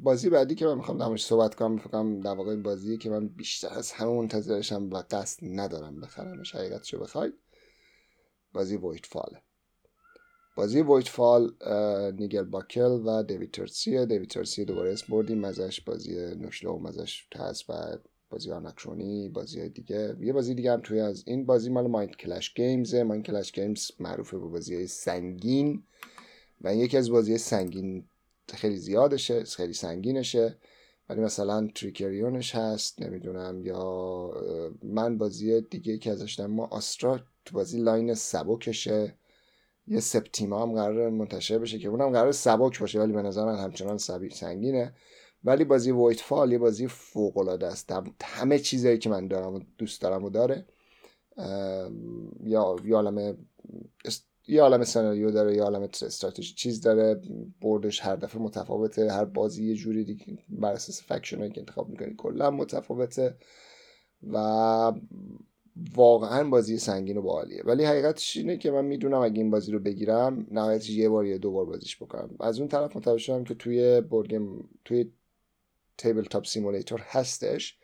بازی بعدی که من می‌خوام درموش صحبت کنم میفکرم در واقع بازی که من بیشتر از همه منتظرشم و قصد ندارم بخرمش حقیقتشو بخواید. بازی وایت فاله بازی Voidfall Nigel Buckle و David Turczi یه David Turczi یه دوباره اسم بردیم ازش بازی Nucleum ازش هست و بازی Anachrony بازی های دیگه. یه بازی دیگه هم توی از این بازی مال Mindclash Games ه. Mindclash Games معروفه به بازی های سنگین و یکی از بازی سنگین خیلی زیادشه خیلی سنگینشه. ولی مثلا Trickerion ش هست نمی‌دونم. یا من بازی دیگه که ازش دارم ما Astra تو بازی light سبکشه. یه سپتیما هم قرار منتشر بشه که اونم قرار سبک باشه ولی به نظر من همچنان سنگینه. ولی بازی وایت فال یه بازی فوق العاده است همه چیزایی که من دارم و دوست دارم و داره یا یه عالم سناریو داره یه عالم استراتژی چیز داره. بردش هر دفعه متفاوته هر بازی یه جوری دیگه بر اساس فکشن که انتخاب می‌کنی کلا متفاوته و واقعا بازی سنگین و باحالیه. ولی حقیقتش اینه که من می‌دونم اگه این بازی رو بگیرم نهایتش یه بار یا دو بار بازیش بکنم. از اون طرف متوجه شدم که توی بورگیم توی تیبل تاپ سیمولیتور هستش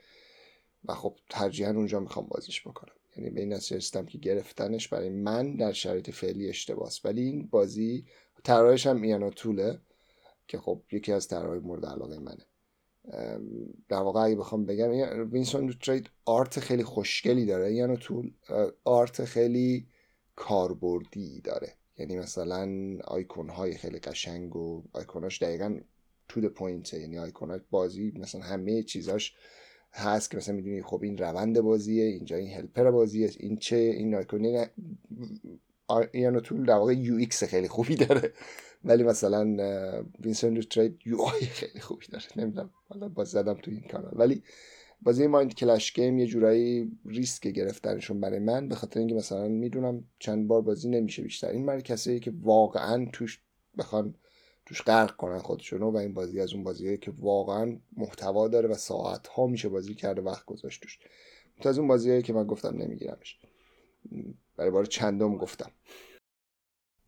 و خب ترجیحا اونجا می‌خوام بازیش بکنم. یعنی به این نتیجه که گرفتنش برای من در شرایط فعلی اشتباس ولی این بازی طراحش هم ایانا طوله که خب یکی از طراحهای مورد علاقه منه. در واقع اگه بخوام بگم Vincent Dutrait art خیلی خوشگلی داره. یعنی طول art خیلی کاربردی داره. یعنی مثلا آیکون های خیلی قشنگ و آیکوناش دقیقا to the point یعنی آیکونات بازی مثلا همه چیزاش هست که مثلا می‌دونی خب این روند بازیه اینجا این helper بازیه این چه این آیکونی ایانو طول در واقع UX خیلی خوبی داره. ولی مثلا Vincent Dutrait UI خیلی خوبی داره. نمی‌دونم حالا باز زدم تو این کانال. ولی بازی Mindclash Game یه جورایی ریسک گرفتنشون برای من به خاطر اینکه مثلا می‌دونم چند بار بازی نمیشه بیشتر. این برای کسایی که واقعا توش بخوان توش غرق کنن خودشونو و این بازی از اون بازیه که واقعا محتوا داره و ساعت ها میشه بازی کرده وقت گذاشت توش. از اون بازیه که من گفتم نمیگیرمش. برای بار چندم گفتم.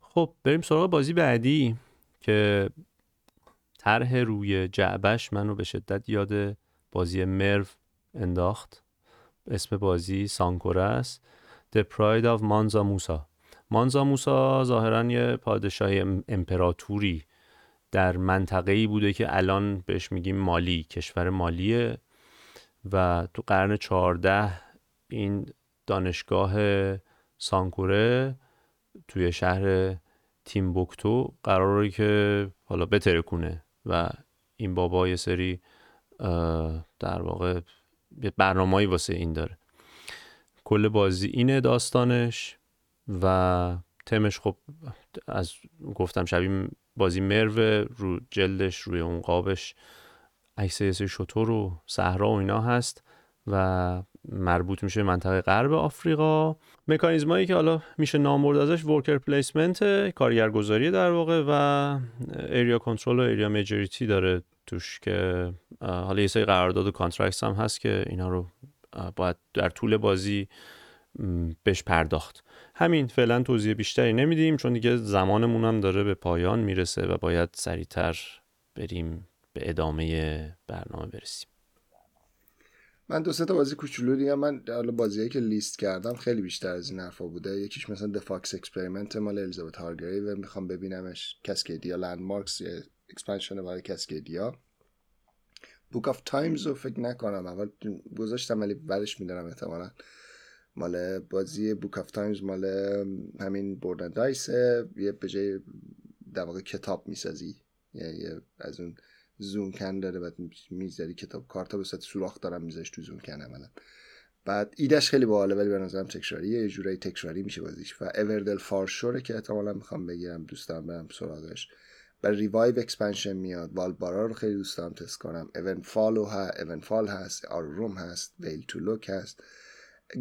خب بریم سراغ بازی بعدی که طرح روی جعبش منو به شدت یاد بازی مرو انداخت. اسم بازی سانکوره است. The Pride of مانزا موسا مانزا موسا ظاهرا یه پادشاه امپراتوری در منطقه ای بوده که الان بهش میگیم مالی کشور مالیه. و تو قرن چهارده این دانشگاه سانکوره توی شهر تیمبوکتو قراره که حالا بترکونه و این بابا یه سری در واقع برنامه‌ای واسه این داره. کل بازی اینه داستانش و تمش خب از گفتم شبیه بازی مرو رو جلدش روی اون قابش. عکس شتر و صحرا و اینا هست و مربوط میشه منطقه غرب آفریقا. مکانیزمایی که حالا میشه نام برد ازش worker placement کارگرگذاری در واقع و area control و area majority داره توش که حالا یه سری قرارداد و contracts هم هست که اینا رو باید در طول بازی بهش پرداخت. همین فعلا توضیح بیشتری نمیدیم چون دیگه زمانمون هم داره به پایان می‌رسه و باید سریعتر بریم به ادامه برنامه برسیم. من دو سه تا بازی کوچولو دیگه من حالا بازیایی که لیست کردم خیلی بیشتر از این حرفا بوده. یکیش مثلا Fox Experiment مال Elizabeth Hargrave و می‌خوام ببینمش Cascadia Landmarks یه expansion برای Cascadia Book of Time رو فکر نکنم اول گذاشتم ولی بعدش میذارم احتمالا. مال بازی Book of Time مال همین Board & Dice ه یه به جای در واقع کتاب می‌سازی. یعنی از اون زونکن داره بعد می‌ذاری کتاب. کارتا به صورت سوراخ دارم میذاش تو زونکن عملا. بعد ایدش خیلی باحاله ولی به نظرم تکراریه یه جورایی تکراری میشه بازیش. و Everdell Farshore ه که احتمالا می‌خوام بگیرم دوست دارم برم سراغش. برای Revive expansion میاد. Vaalbara رو خیلی دوست دارم تست کنم. Evenfall و ها Evenfall هست. آر روم هست. ویل تو لوک هست.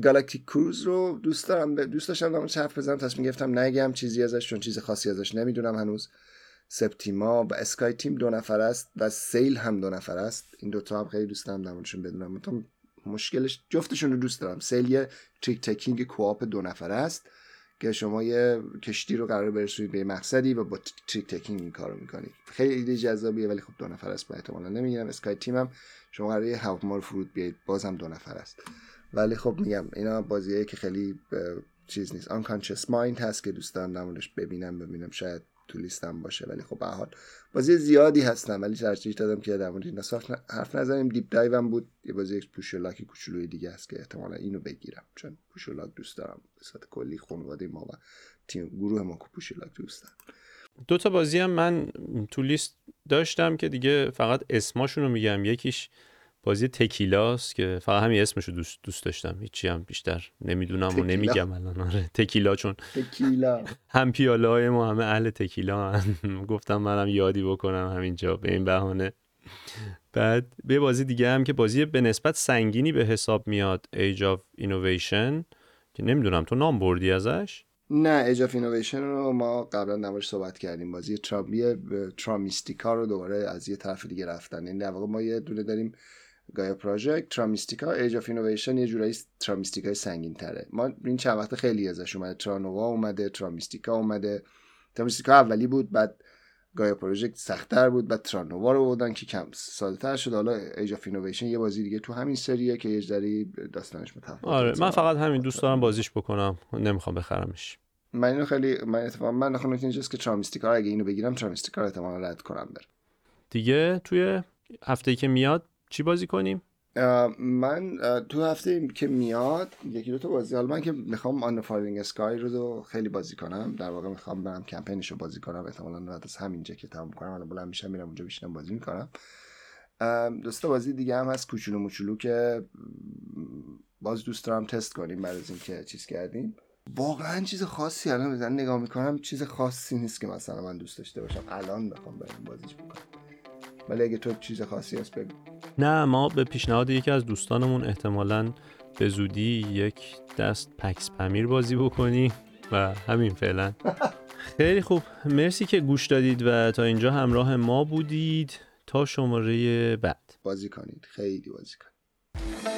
Galactic Cruise رو دوست دارم دوست داشتم دارم حرف بزنم تصمیم گرفتم نگم چیزی ازش چون چیز خاصی ازش نمی‌دونم. هنوز Septima و Sky Team دو نفر است و Sail هم دو نفر است. این دوتا هم خیلی دوست دارم در موردشون بدونم. مشکلش جفتشون رو دوست دارم. Sail یه trick taking co-op دو نفر است که شما یه کشتی رو قرار برسونید به مقصدی و با trick taking این کارو می‌کنید. خیلی ایده جذابیه ولی خب دو نفر است با احتمالا نمی‌گیرم. Sky Team هم شما قراره یه مار فرود بیاید بازم دو نفر است. ولی خب میگم اینا بازیه که خیلی چیز نیست. Unconscious Mind هست که دوست دارم ببینم ببینم شاید تو لیستم باشه ولی خب به هر حال بازی زیادی هستن ولی ترجیح دادم که در مورد این حرف نزنیم. Deep Dive هم بود. یه بازی یک push your luck کوچولوی دیگه است که احتمالا اینو بگیرم چون push your luck دوست دارم. به صورت کلی خانواده ما و تیم گروه ما که push your luck دوست دارم دو تا بازی هم من تو لیست داشتم که دیگه فقط اسماشون رو میگم. یکیش بازی تکیلاست که فقط همین اسمشو دوست دوست داشتم. هیچی هم بیشتر نمی‌دونم و نمیگم الان. آره تکیلا چون تکیلا. هم پیاله های ما همه اهل تکیلا هم. گفتم منم یادی بکنم همینجا به این بهانه. بعد یه بازی دیگه هم که بازی به نسبت سنگینی به حساب میاد Age of Innovation. که نمی‌دونم تو نام بردی ازش؟ نه Age of Innovation رو ما قبلا در موردش صحبت کردیم. بازی Terra My Terra Mystica رو دوباره از یه طرف دیگه رفتن. این در واقع ما یه دونه داریم Gaia Project Terra Mystica Age of Innovation یه جورایی Terra Mystica ی سنگین تره ما این چند وقت خیلی ازش اومده. Terra Nova اومده Terra Mystica اومده. Terra Mystica اولی بود بعد Gaia Project سختتر بود بعد Terra Nova رو بودن که کم ساده‌تر شد. حالا Age of Innovation یه بازی دیگه تو همین سریه که یه ذره داستانش متفاوته آره من فقط همین دوست دارم بازیش بکنم. نمی‌خوام بخرمش. من اینو خیلی من اتفاقا من نخونم اینجاست که Terra Mystica اگه اینو بگیرم Terra Mystica رو احتمالاً رد کنم بر دیگه توی هفته که میاد چی بازی کنیم؟ من تو هفته که میاد یکی دو تا بازی. حالا من که می‌خوام آن فایرینگ اسکای رو خیلی بازی کنم. در واقع می‌خوام برم کمپینش رو بازی کنم. احتمالاً بعد از همینجا که تمام کنم حالا بلند میشم میرم اونجا بشینم بازی می‌کنم. دوستا بازی دیگه هم هست کوچولو موچولو که باز دوست دارم تست کنیم بعد از اینکه چیز کردیم. واقعا چیز خاصی الان بزن نگاه می‌کنم چیز خاصی نیست که مثلا من دوست داشته باشم. الان بخوام برم بازیش بکنم. ولی اگه تو چیز خاصی هست بگو. نه ما به پیشنهاد یکی از دوستانمون احتمالا به زودی یک دست پکس پمیر بازی بکنی و همین فعلا. خیلی خوب. مرسی که گوش دادید و تا اینجا همراه ما بودید. تا شماره بعد. بازی کنید. خیلی بازی کنید.